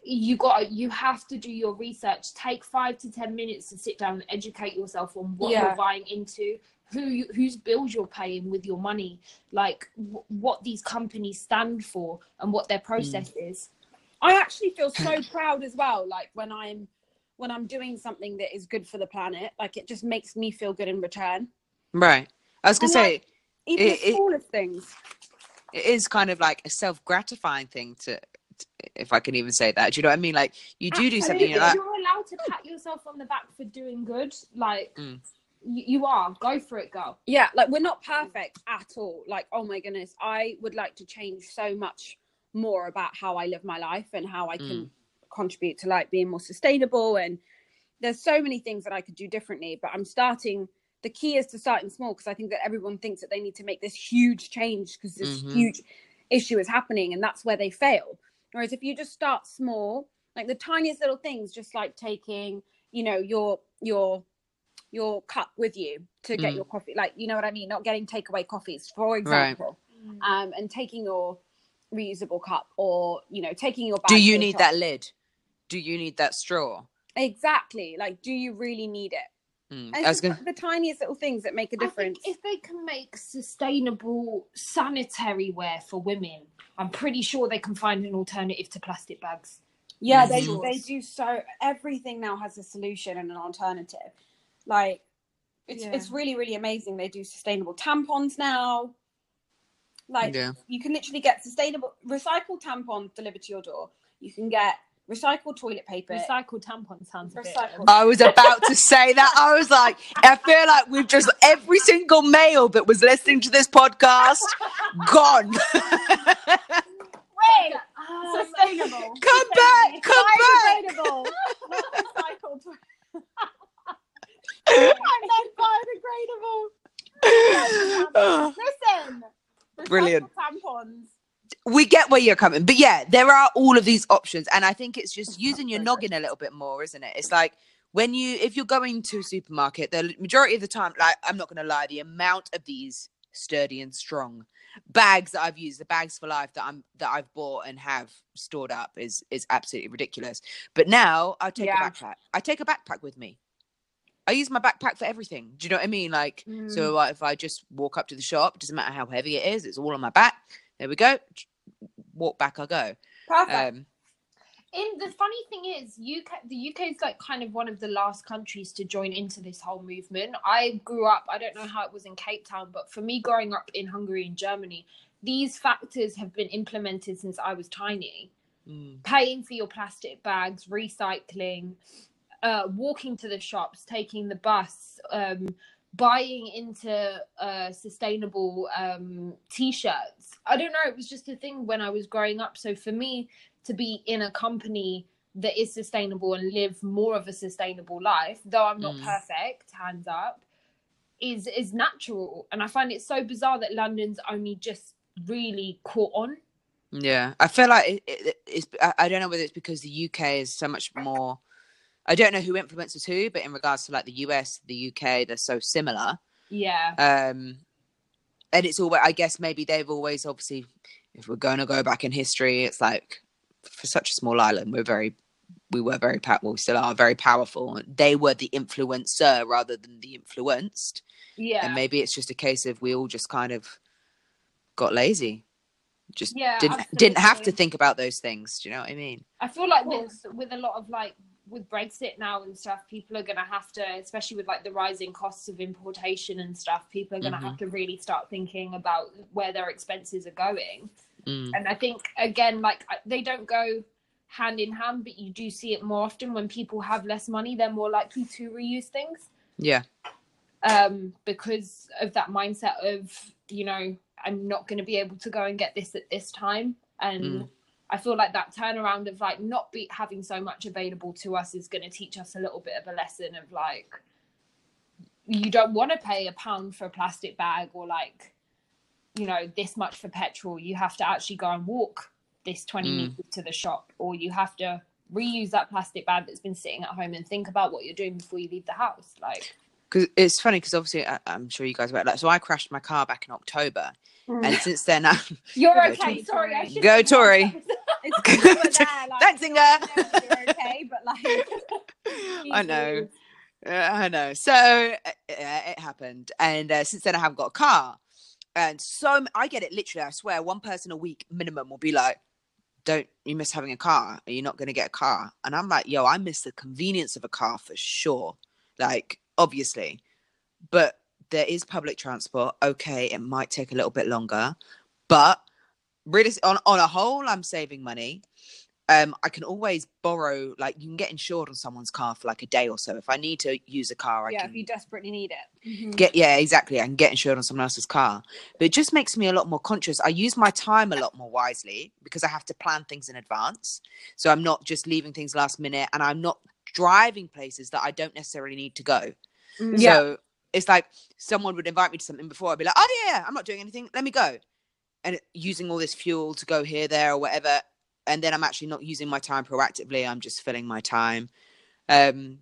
[SPEAKER 4] you got you have to do your research take five to ten minutes to sit down and educate yourself on what
[SPEAKER 2] Yeah.
[SPEAKER 4] you're buying into who you, whose bills you're paying with your money like w- what these companies stand for and what their hmm. process is
[SPEAKER 2] I actually feel so proud as well. Like when I'm when I'm doing something that is good for the planet, like it just makes me feel good in return.
[SPEAKER 3] Right. I was gonna
[SPEAKER 2] And,
[SPEAKER 3] say
[SPEAKER 2] like, Even
[SPEAKER 3] It-
[SPEAKER 2] the
[SPEAKER 3] it-
[SPEAKER 2] things.
[SPEAKER 3] it is kind of like a self-gratifying thing to- if I can even say that. Do you know what I mean? Like you do do something,
[SPEAKER 4] Absolutely.
[SPEAKER 3] you're like,
[SPEAKER 4] you're allowed to pat yourself on the back for doing good like
[SPEAKER 3] Mm.
[SPEAKER 4] you, you are go for it girl
[SPEAKER 2] Yeah, like we're not perfect at all. Like, oh my goodness, I would like to change so much more about how I live my life and how I can contribute to like being more sustainable. And there's so many things that I could do differently, but I'm starting. The key is to starting small because I think that everyone thinks that they need to make this huge change because this
[SPEAKER 3] Mhm.
[SPEAKER 2] huge issue is happening, and that's where they fail. Whereas if you just start small, like the tiniest little things, just like taking, you know, your your your cup with you to get
[SPEAKER 3] Mm.
[SPEAKER 2] your coffee, like you know what I mean, not getting takeaway coffees, for example, um, and taking your reusable cup or you know taking your. Bag
[SPEAKER 3] do you need
[SPEAKER 2] shop.
[SPEAKER 3] that lid? Do you need that straw?
[SPEAKER 2] Exactly. Like, do you really need it?
[SPEAKER 3] Mm.
[SPEAKER 2] And it's
[SPEAKER 3] gonna.
[SPEAKER 2] the tiniest little things that make a
[SPEAKER 4] I think
[SPEAKER 2] difference.
[SPEAKER 4] if they can make sustainable sanitary wear for women, I'm pretty sure they can find an alternative to plastic bags.
[SPEAKER 2] Yeah, they, they do so. Everything now has a solution and an alternative. Like, it's
[SPEAKER 4] Yeah.
[SPEAKER 2] it's really really amazing. They do sustainable tampons now. Like,
[SPEAKER 3] Yeah.
[SPEAKER 2] you can literally get sustainable recycled tampons delivered to your door. You can get recycled toilet paper.
[SPEAKER 4] Recycled tampon sounds a bit.
[SPEAKER 2] Recycled.
[SPEAKER 3] I was about to say that. I was like, I feel like we've just every single male that was listening to this podcast gone.
[SPEAKER 2] Wait,
[SPEAKER 4] Um,
[SPEAKER 2] sustainable.
[SPEAKER 3] come back, come back.
[SPEAKER 2] biodegradable, not recycled. I meant biodegradable. Listen,
[SPEAKER 3] Brilliant.
[SPEAKER 2] recycled tampons.
[SPEAKER 3] We get where you're coming but yeah there are all of these options and i think it's just using your noggin a little bit more isn't it it's like when you if you're going to a supermarket the majority of the time like i'm not going to lie the amount of these sturdy and strong bags that i've used the bags for life that i'm that i've bought and have stored up is is absolutely ridiculous but now i take
[SPEAKER 2] Yeah.
[SPEAKER 3] a backpack i take a backpack with me I use my backpack for everything. Do you know what I mean? Like, so uh, if I just walk up to the shop, doesn't matter how heavy it is, it's all on my back. There we go. Walk back, I go.
[SPEAKER 2] Perfect.
[SPEAKER 3] Um,
[SPEAKER 4] In the funny thing is, UK the UK is like kind of one of the last countries to join into this whole movement. I grew up. I don't know how it was in Cape Town, but for me, growing up in Hungary and Germany, these factors have been implemented since I was tiny.
[SPEAKER 3] mm,
[SPEAKER 4] Paying for your plastic bags, recycling, uh, walking to the shops, taking the bus, um, buying into uh, sustainable um, t-shirts. I don't know. It was just a thing when I was growing up. So for me to be in a company that is sustainable and live more of a sustainable life, though I'm not
[SPEAKER 3] Mm.
[SPEAKER 4] perfect, hands up, is is natural. And I find it so bizarre that London's only just really caught on.
[SPEAKER 3] Yeah, I feel like it, it, it's. I, I don't know whether it's because the UK is so much more. I don't know who influences who, but in regards to like the US, the UK, they're so similar.
[SPEAKER 4] Yeah.
[SPEAKER 3] Um, and it's always, I guess maybe they've always obviously, if we're going to go back in history, it's like for such a small island, we're very, we were very powerful. We still are very powerful. They were the influencer rather than the influenced.
[SPEAKER 4] Yeah.
[SPEAKER 3] And maybe it's just a case of we all just kind of got lazy. Just
[SPEAKER 4] Yeah,
[SPEAKER 3] didn't didn't have to think about those things. Do you know what I mean?
[SPEAKER 4] I feel like with with a lot of like with Brexit now and stuff, people are gonna have to, especially with like the rising costs of importation and stuff, people are gonna
[SPEAKER 3] Mhm.
[SPEAKER 4] have to really start thinking about where their expenses are going.
[SPEAKER 3] Mm.
[SPEAKER 4] And I think again, like they don't go hand in hand, but you do see it more often when people have less money, they're more likely to reuse things
[SPEAKER 3] Yeah.
[SPEAKER 4] um, because of that mindset of you know I'm not going to be able to go and get this at this time, and
[SPEAKER 3] Mm.
[SPEAKER 4] I feel like that turnaround of like not be having so much available to us is going to teach us a little bit of a lesson of like you don't want to pay a pound for a plastic bag or like you know this much for petrol. You have to actually go and walk this 20
[SPEAKER 3] Mm.
[SPEAKER 4] meters to the shop, or you have to reuse that plastic bag that's been sitting at home and think about what you're doing before you leave the house. Like.
[SPEAKER 3] Because it's funny because obviously I, I'm sure you guys were like so I crashed my car back in October and since then I,
[SPEAKER 4] You're okay. Sorry, I should
[SPEAKER 3] Go Tori.
[SPEAKER 2] It's were there. Like,
[SPEAKER 3] Thanks, Inga.
[SPEAKER 2] You're okay, but like,
[SPEAKER 3] I know. Yeah, I know. So uh, yeah, it happened, and uh, since then I haven't got a car, and so I get it literally. I swear, one person a week minimum will be like, "Don't you miss having a car? Are you not going to get a car?" And I'm like, "Yo, I miss the convenience of a car for sure. Like, obviously, but there is public transport. Okay, it might take a little bit longer, but really, on on a whole, I'm saving money." um i can always borrow like you can get insured on someone's car for like a day or so. If i need to use a car i
[SPEAKER 2] yeah, if you desperately need it.
[SPEAKER 3] get yeah exactly. I can get insured on someone else's car. But it just makes me a lot more conscious. I use my time a lot more wisely because i have to plan things in advance. So i'm not just leaving things last minute and i'm not driving places that i don't necessarily need to go.
[SPEAKER 2] Mhm.
[SPEAKER 1] Yeah.
[SPEAKER 3] so it's like someone would invite me to something before i'd be like oh yeah, yeah i'm not doing anything. Let me go and using all this fuel to go here there or whatever and then i'm actually not using my time proactively i'm just filling my time. Um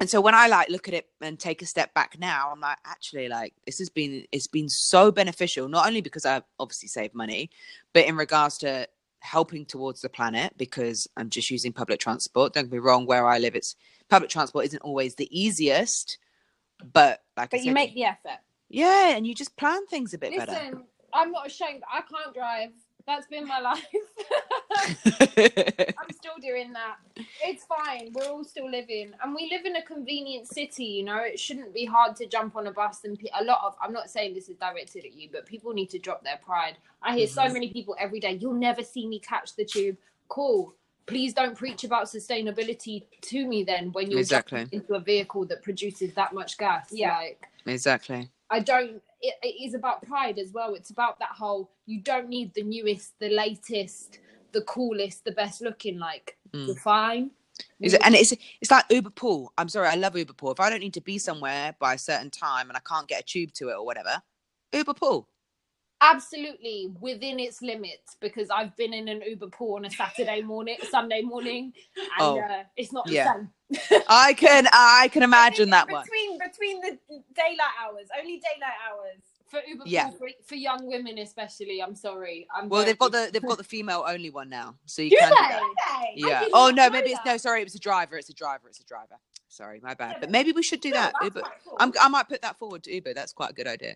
[SPEAKER 3] and so when i like look at it and take a step back now i'm like actually like this has been it's been so beneficial not only because i've obviously saved money but in regards to helping towards the planet because i'm just using public transport. Don't get me wrong where i live it's public transport isn't always the easiest but like I
[SPEAKER 2] But you make the effort.
[SPEAKER 3] yeah and you just plan things a bit
[SPEAKER 4] Listen, I'm not ashamed. I can't drive. That's been my life. I'm still doing that. It's fine. We're all still living, and we live in a convenient city. You know, it shouldn't be hard to jump on a bus. And pe- a lot of I'm not saying this is directed at you, but people need to drop their pride. I hear so
[SPEAKER 3] Mhm.
[SPEAKER 4] many people every day. You'll never see me catch the tube. Cool. Please don't preach about sustainability to me then when you're
[SPEAKER 3] Exactly.
[SPEAKER 4] into a vehicle that produces that much gas.
[SPEAKER 2] Yeah.
[SPEAKER 4] Like
[SPEAKER 3] exactly
[SPEAKER 4] I don't. It, it is about pride as well. It's about that whole. You don't need the newest, the latest, the coolest, the best looking. Like
[SPEAKER 3] Mm.
[SPEAKER 4] you're fine.
[SPEAKER 3] Is it, and it's it's like Uber Pool. I'm sorry, I love Uber Pool. If I don't need to be somewhere by a certain time and I can't get a tube to it or whatever, Uber Pool.
[SPEAKER 4] Absolutely within its limits because I've been in an Uber pool on a Saturday morning, Sunday morning, and
[SPEAKER 3] Oh,
[SPEAKER 4] uh, it's not the
[SPEAKER 3] yeah.
[SPEAKER 4] same.
[SPEAKER 3] I can I can imagine that one.
[SPEAKER 2] between between the daylight hours, only daylight hours.
[SPEAKER 4] For Uber
[SPEAKER 3] Yeah.
[SPEAKER 4] for, for young women especially, I'm sorry. I'm
[SPEAKER 3] Well, they've got the they've got the female only one now, so you
[SPEAKER 4] Do
[SPEAKER 3] can. do
[SPEAKER 4] they?
[SPEAKER 3] that. Yeah. Oh no, maybe it's no. Sorry, it was a driver. It's a driver. It's a driver. Sorry, my bad.
[SPEAKER 2] Yeah,
[SPEAKER 3] But maybe we should do
[SPEAKER 4] No,
[SPEAKER 3] that. Uber.
[SPEAKER 4] cool.
[SPEAKER 3] I'm, I might put that forward to Uber. That's quite a good idea.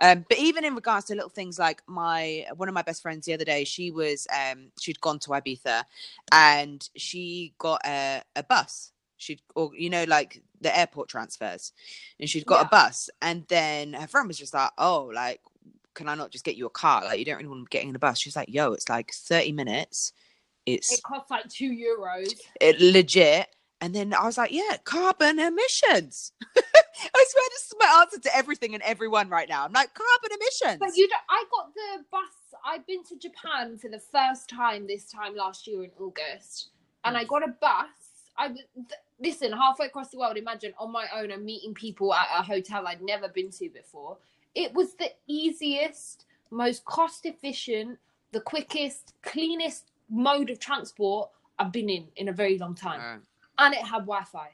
[SPEAKER 3] Um, but even in regards to little things like my one of my best friends the other day, she was um, she'd gone to Ibiza, and she got a, a bus. She'd or you know like the airport transfers, and she'd got
[SPEAKER 4] Yeah.
[SPEAKER 3] a bus, and then her friend was just like, oh, like can I not just get you a car? Like you don't really want to be getting in a bus. She's like, yo, it's like thirty minutes. It's
[SPEAKER 4] it costs like two euros.
[SPEAKER 3] it legit And then I was like, yeah, carbon emissions. I swear this is my answer to everything and everyone right now. I'm like, carbon emissions.
[SPEAKER 4] But you don't, I got the bus. I've been to Japan for the first time this time last year in August, and I mm. got a bus. I th- listen halfway across the world. Imagine on my own and meeting people at a hotel I'd never been to before. It was the easiest, most cost efficient, the quickest, cleanest mode of transport I've been in in a very long time,
[SPEAKER 3] Right.
[SPEAKER 4] and it had Wi-Fi.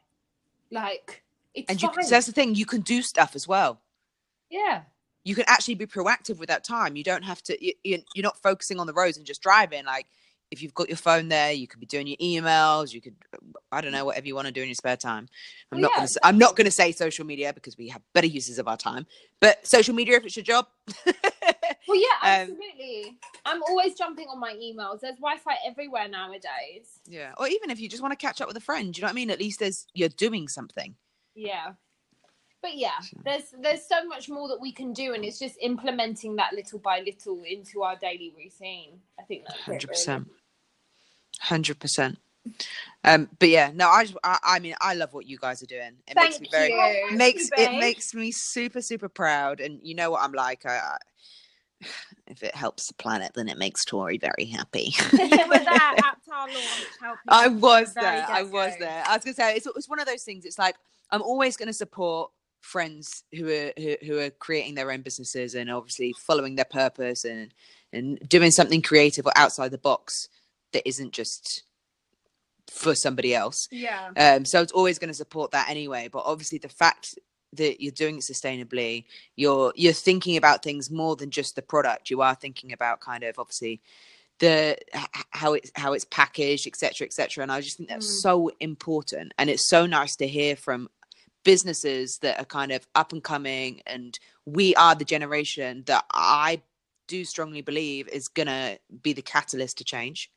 [SPEAKER 4] Like it's
[SPEAKER 3] And you, so that's the thing, you can do stuff as well.
[SPEAKER 4] yeah.
[SPEAKER 3] You can actually be proactive with that time. You don't have to, you- you're not focusing on the roads and just driving. Like, if you've got your phone there, you could be doing your emails. You could, I don't know, whatever you want to do in your spare time. I'm
[SPEAKER 4] Well,
[SPEAKER 3] not
[SPEAKER 4] yeah,
[SPEAKER 3] gonna. Say, I'm not gonna say social media because we have better uses of our time. But social media, if it's your job,
[SPEAKER 4] Well, yeah,
[SPEAKER 3] Um,
[SPEAKER 4] absolutely. I'm always jumping on my emails. There's Wi-Fi everywhere nowadays.
[SPEAKER 3] yeah. Or even if you just want to catch up with a friend, you know what I mean? At least there's you're doing something.
[SPEAKER 4] Yeah. But yeah, there's there's so much more that we can do, and it's just implementing that little by little into our daily routine. I think that's
[SPEAKER 3] Hundred percent. Hundred percent. Um, but yeah, no, I, just, I, I mean, I love what you guys are doing. It makes
[SPEAKER 4] Thank
[SPEAKER 3] me very,
[SPEAKER 4] you.
[SPEAKER 3] makes
[SPEAKER 4] Thank
[SPEAKER 3] it makes me super super proud and you know what i'm like I, I if it helps the planet then it makes tori very happy
[SPEAKER 2] with that at our launch
[SPEAKER 3] i was
[SPEAKER 2] from the very
[SPEAKER 3] there i was there i was gonna say it's, it's one of those things it's like i'm always going to support friends who are who, who are creating their own businesses and obviously following their purpose and and doing something creative or outside the box that isn't just for somebody else
[SPEAKER 2] Yeah.
[SPEAKER 3] um, so it's always going to support that anyway. But obviously, the fact that you're doing it sustainably, you're you're thinking about things more than just the product. You are thinking about kind of obviously the how it's how it's packaged, etc., etc. And I just think that's
[SPEAKER 2] Mm.
[SPEAKER 3] so important, and it's so nice to hear from businesses that are kind of up and coming, and we are the generation that I do strongly believe is gonna be the catalyst to change.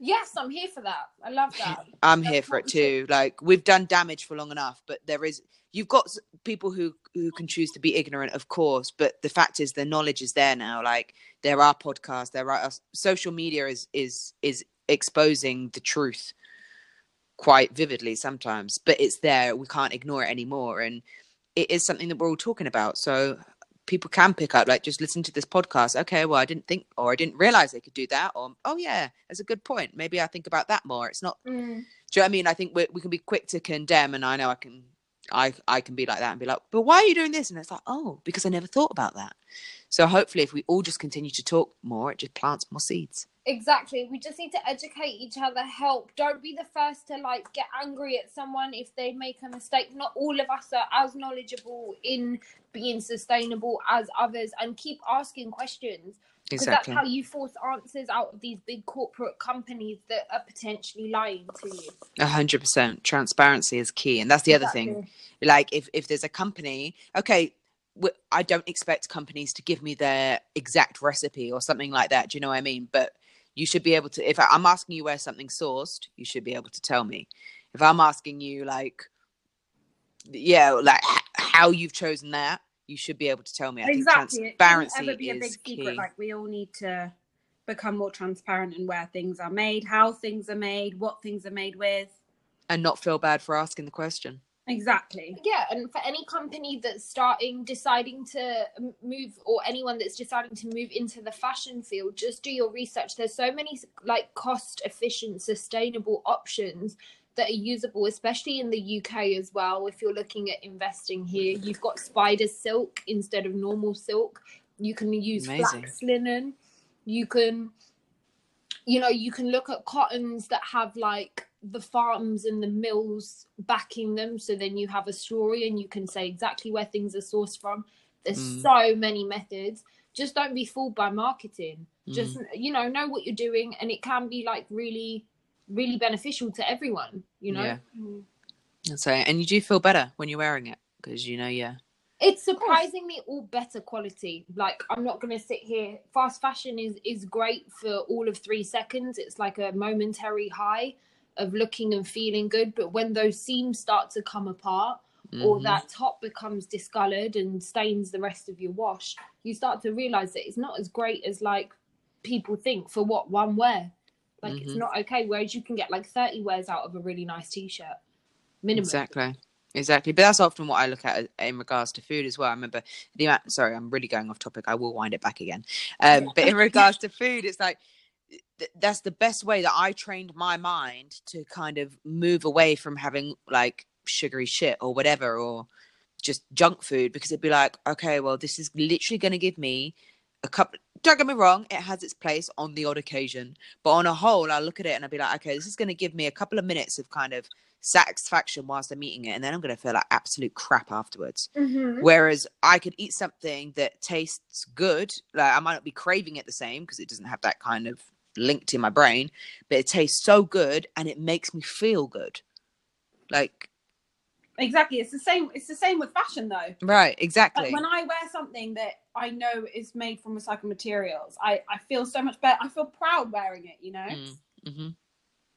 [SPEAKER 4] Yes, I'm here for that. I love that.
[SPEAKER 3] I'm
[SPEAKER 4] That's
[SPEAKER 3] here for it too. Like we've done damage for long enough, but there is you've got people who who can choose to be ignorant, of course. But the fact is, the knowledge is there now. Like there are podcasts, there are uh, social media is is is exposing the truth quite vividly sometimes, but it's there. We can't ignore it anymore, and it is something that we're all talking about. So people can pick up like just listen to this podcast okay well i didn't think or i didn't realize they could do that or oh yeah that's a good point maybe i think about that more it's not
[SPEAKER 4] Mm.
[SPEAKER 3] do you know what I mean? I think we we can be quick to condemn, and I know I can, I I can be like that and be like, but why are you doing this? And it's like, oh, because I never thought about that. So hopefully, if we all just continue to talk more, it just plants more seeds.
[SPEAKER 4] Exactly. We just need to educate each other, help. Don't be the first to like get angry at someone if they make a mistake. Not all of us are as knowledgeable in being sustainable as others and keep asking questions. Because
[SPEAKER 3] Exactly.
[SPEAKER 4] that's how you force answers out of these big corporate companies that are potentially lying to you.
[SPEAKER 3] A hundred percent. Transparency is key, and that's the other thing. Like if if there's a company, okay. I don't expect companies to give me their exact recipe or something like that. Do you know what I mean? But you should be able to. If I'm asking you where something's sourced, you should be able to tell me. If I'm asking you, like, yeah, like how you've chosen that, you should be able to tell me. I
[SPEAKER 2] exactly.
[SPEAKER 3] think
[SPEAKER 2] It
[SPEAKER 3] transparency
[SPEAKER 2] ever be a big
[SPEAKER 3] is
[SPEAKER 2] secret.
[SPEAKER 3] key.
[SPEAKER 2] Like we all need to become more transparent in where things are made, how things are made, what things are made with.
[SPEAKER 3] and not feel bad for asking the question.
[SPEAKER 2] Exactly.
[SPEAKER 4] Yeah, and for any company that's starting, deciding to move, or anyone that's deciding to move into the fashion field, just do your research. There's so many like cost efficient, sustainable options that are usable, especially in the UK as well. If you're looking at investing here, you've got spider silk instead of normal silk. You can use
[SPEAKER 3] Amazing.
[SPEAKER 4] flax linen. You can, you know, you can look at cottons that have like the farms and the mills backing them so then you have a story and you can say exactly where things are sourced from there's
[SPEAKER 3] Mm.
[SPEAKER 4] so many methods just don't be fooled by marketing just you know know what you're doing and it can be like really really beneficial to everyone you know
[SPEAKER 3] Yeah.
[SPEAKER 2] Mm.
[SPEAKER 3] So, and you do feel better when you're wearing it because you know, yeah,
[SPEAKER 4] it's surprisingly all better quality like i'm not going to sit here fast fashion is is great for all of three seconds it's like a momentary high of looking and feeling good but when those seams start to come apart or
[SPEAKER 3] Mhm.
[SPEAKER 4] that top becomes discolored and stains the rest of your wash you start to realize that it's not as great as like people think for what one wear Like it's
[SPEAKER 3] Mhm.
[SPEAKER 4] not okay. Whereas you can get like 30 wears out of a really nice t-shirt. Minimum.
[SPEAKER 3] Exactly. Exactly. But that's often what I look at uh, in regards to food as well. I remember the amount, sorry, I'm really going off topic. I will wind it back again. Um, but in regards to food, it's like, th- that's the best way that I trained my mind to kind of move away from having like sugary shit or whatever, or just junk food, because it'd be like, okay, well, this is literally going to give me a couple. Don't get me wrong, it has its place on the odd occasion, but on a whole, I look at it and I'd be like, okay, this is going to give me a couple of minutes of kind of satisfaction whilst I'm eating it, and then I'm going to feel like absolute crap afterwards.
[SPEAKER 4] Mhm.
[SPEAKER 3] Whereas I could eat something that tastes good, like I might not be craving it the same because it doesn't have that kind of linked in my brain, but it tastes so good and it makes me feel good. Like,
[SPEAKER 2] Exactly. It's the same. It's the same with fashion, though.
[SPEAKER 3] right,
[SPEAKER 2] Like
[SPEAKER 3] exactly.
[SPEAKER 2] when I wear something that I know is made from recycled materials, I I feel so much better. I feel proud wearing it. You know.
[SPEAKER 3] Mm, mhm,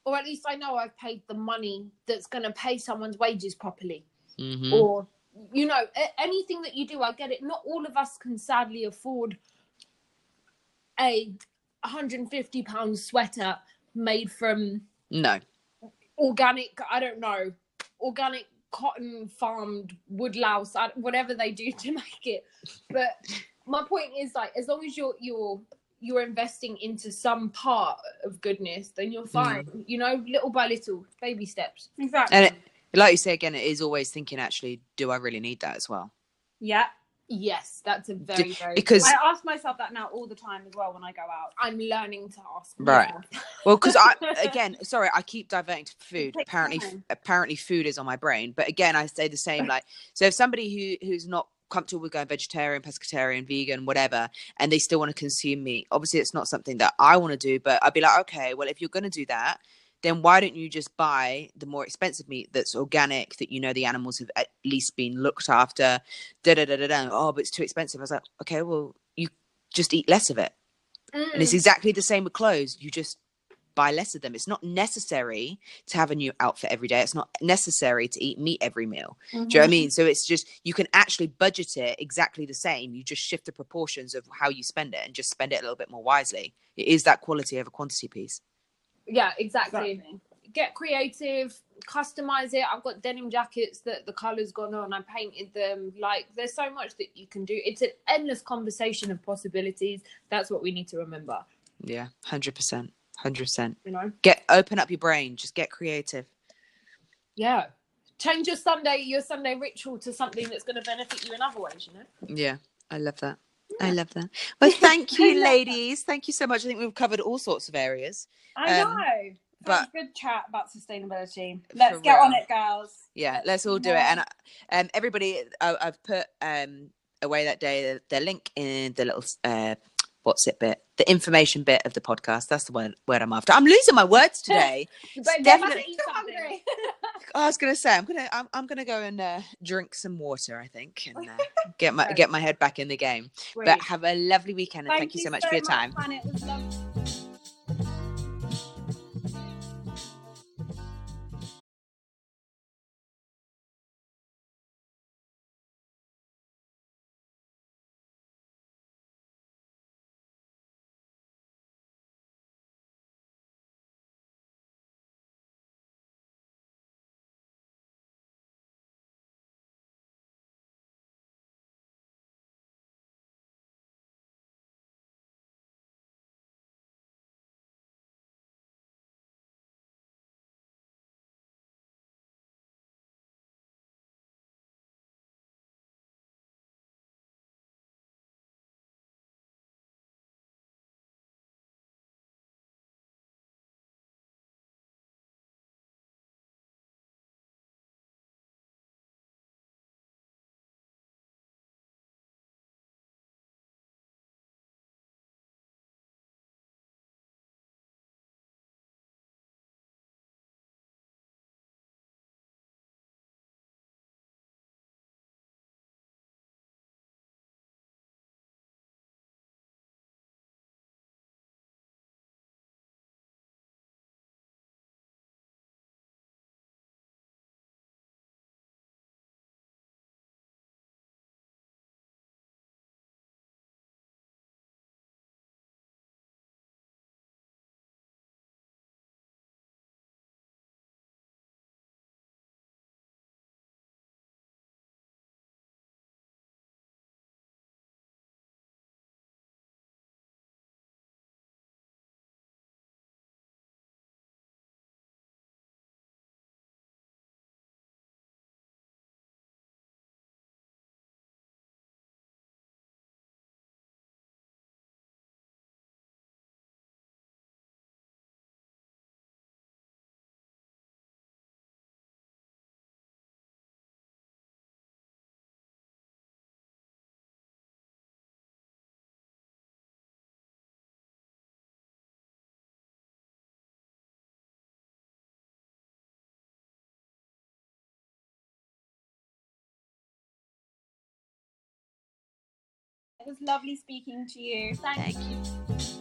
[SPEAKER 4] Or at least I know I've paid the money that's going to pay someone's wages properly.
[SPEAKER 3] mhm.
[SPEAKER 4] Or, you know, anything that you do, I get it. Not all of us can sadly afford a 150 pound sweater made from
[SPEAKER 3] No,
[SPEAKER 4] organic, I don't know, organic cotton farmed woodlouse, whatever they do to make it. But my point is like, as long as you're you're you're investing into some part of goodness, then you're hmm. fine. You know, little by little, baby steps.
[SPEAKER 2] Exactly.
[SPEAKER 3] and it, like you say again, it is always thinking. Actually, do I really need that as well?
[SPEAKER 2] yeah.
[SPEAKER 4] Yes, that's a very
[SPEAKER 3] D-
[SPEAKER 4] very
[SPEAKER 3] because-
[SPEAKER 2] I ask myself that now all the time as well when I go out.
[SPEAKER 4] I'm learning to ask.
[SPEAKER 3] Right. Well, because I again, sorry, I keep diverting to food. Apparently,
[SPEAKER 2] time.
[SPEAKER 3] apparently, food is on my brain. But again, I say the same. Like, so if somebody who who's not comfortable with going vegetarian, pescatarian, vegan, whatever, and they still want to consume meat, obviously, it's not something that I want to do. But I'd be like, okay, well, if you're going to do that, then why don't you just buy the more expensive meat that's organic, that you know the animals have at least been looked after? Da da da da da. Oh, but it's too expensive. I was like, okay, well, you just eat less of it. And it's
[SPEAKER 4] Mm.
[SPEAKER 3] exactly the same with clothes. You just buy less of them. It's not necessary to have a new outfit every day. It's not necessary to eat meat every meal. Do you know what I mm-hmm. mean? So it's just you can actually budget it exactly the same. You just shift the proportions of how you spend it and just spend it a little bit more wisely. It is that quality over quantity piece.
[SPEAKER 4] Yeah, exactly.
[SPEAKER 2] Exactly.
[SPEAKER 4] Get creative, customize it. I've got denim jackets that the color's gone on. I painted them. Like, there's so much that you can do. It's an endless conversation of possibilities. That's what we need to remember.
[SPEAKER 3] Yeah, hundred percent, hundred percent.
[SPEAKER 4] You know?
[SPEAKER 3] Get open up your brain. Just get creative.
[SPEAKER 4] Yeah. Change your Sunday, your Sunday ritual to something that's going to benefit you in other ways. You know?
[SPEAKER 3] Yeah, I love that. I love that. Well, thank you, ladies. Thank you so much. I think we've covered all sorts of areas.
[SPEAKER 2] I
[SPEAKER 3] Um,
[SPEAKER 2] know.
[SPEAKER 3] but-
[SPEAKER 2] good chat about sustainability. Let's get on it, girls.
[SPEAKER 3] yeah let's all do it and um everybody I, i've put um away that day the link in the little uh what's it bit? The information bit of the podcast. That's the word, word i'm after. I'm losing my words today.
[SPEAKER 4] But
[SPEAKER 3] definitely-
[SPEAKER 4] definitely
[SPEAKER 2] Eat
[SPEAKER 4] eat something.
[SPEAKER 2] something.
[SPEAKER 3] i was gonna say i'm gonna i'm, I'm gonna go and uh, drink some water i think and uh, get my get my head back in the game. But have a lovely weekend and thank, you so much for your time
[SPEAKER 2] It was lovely. Speaking to you. Thank,
[SPEAKER 3] Thank you.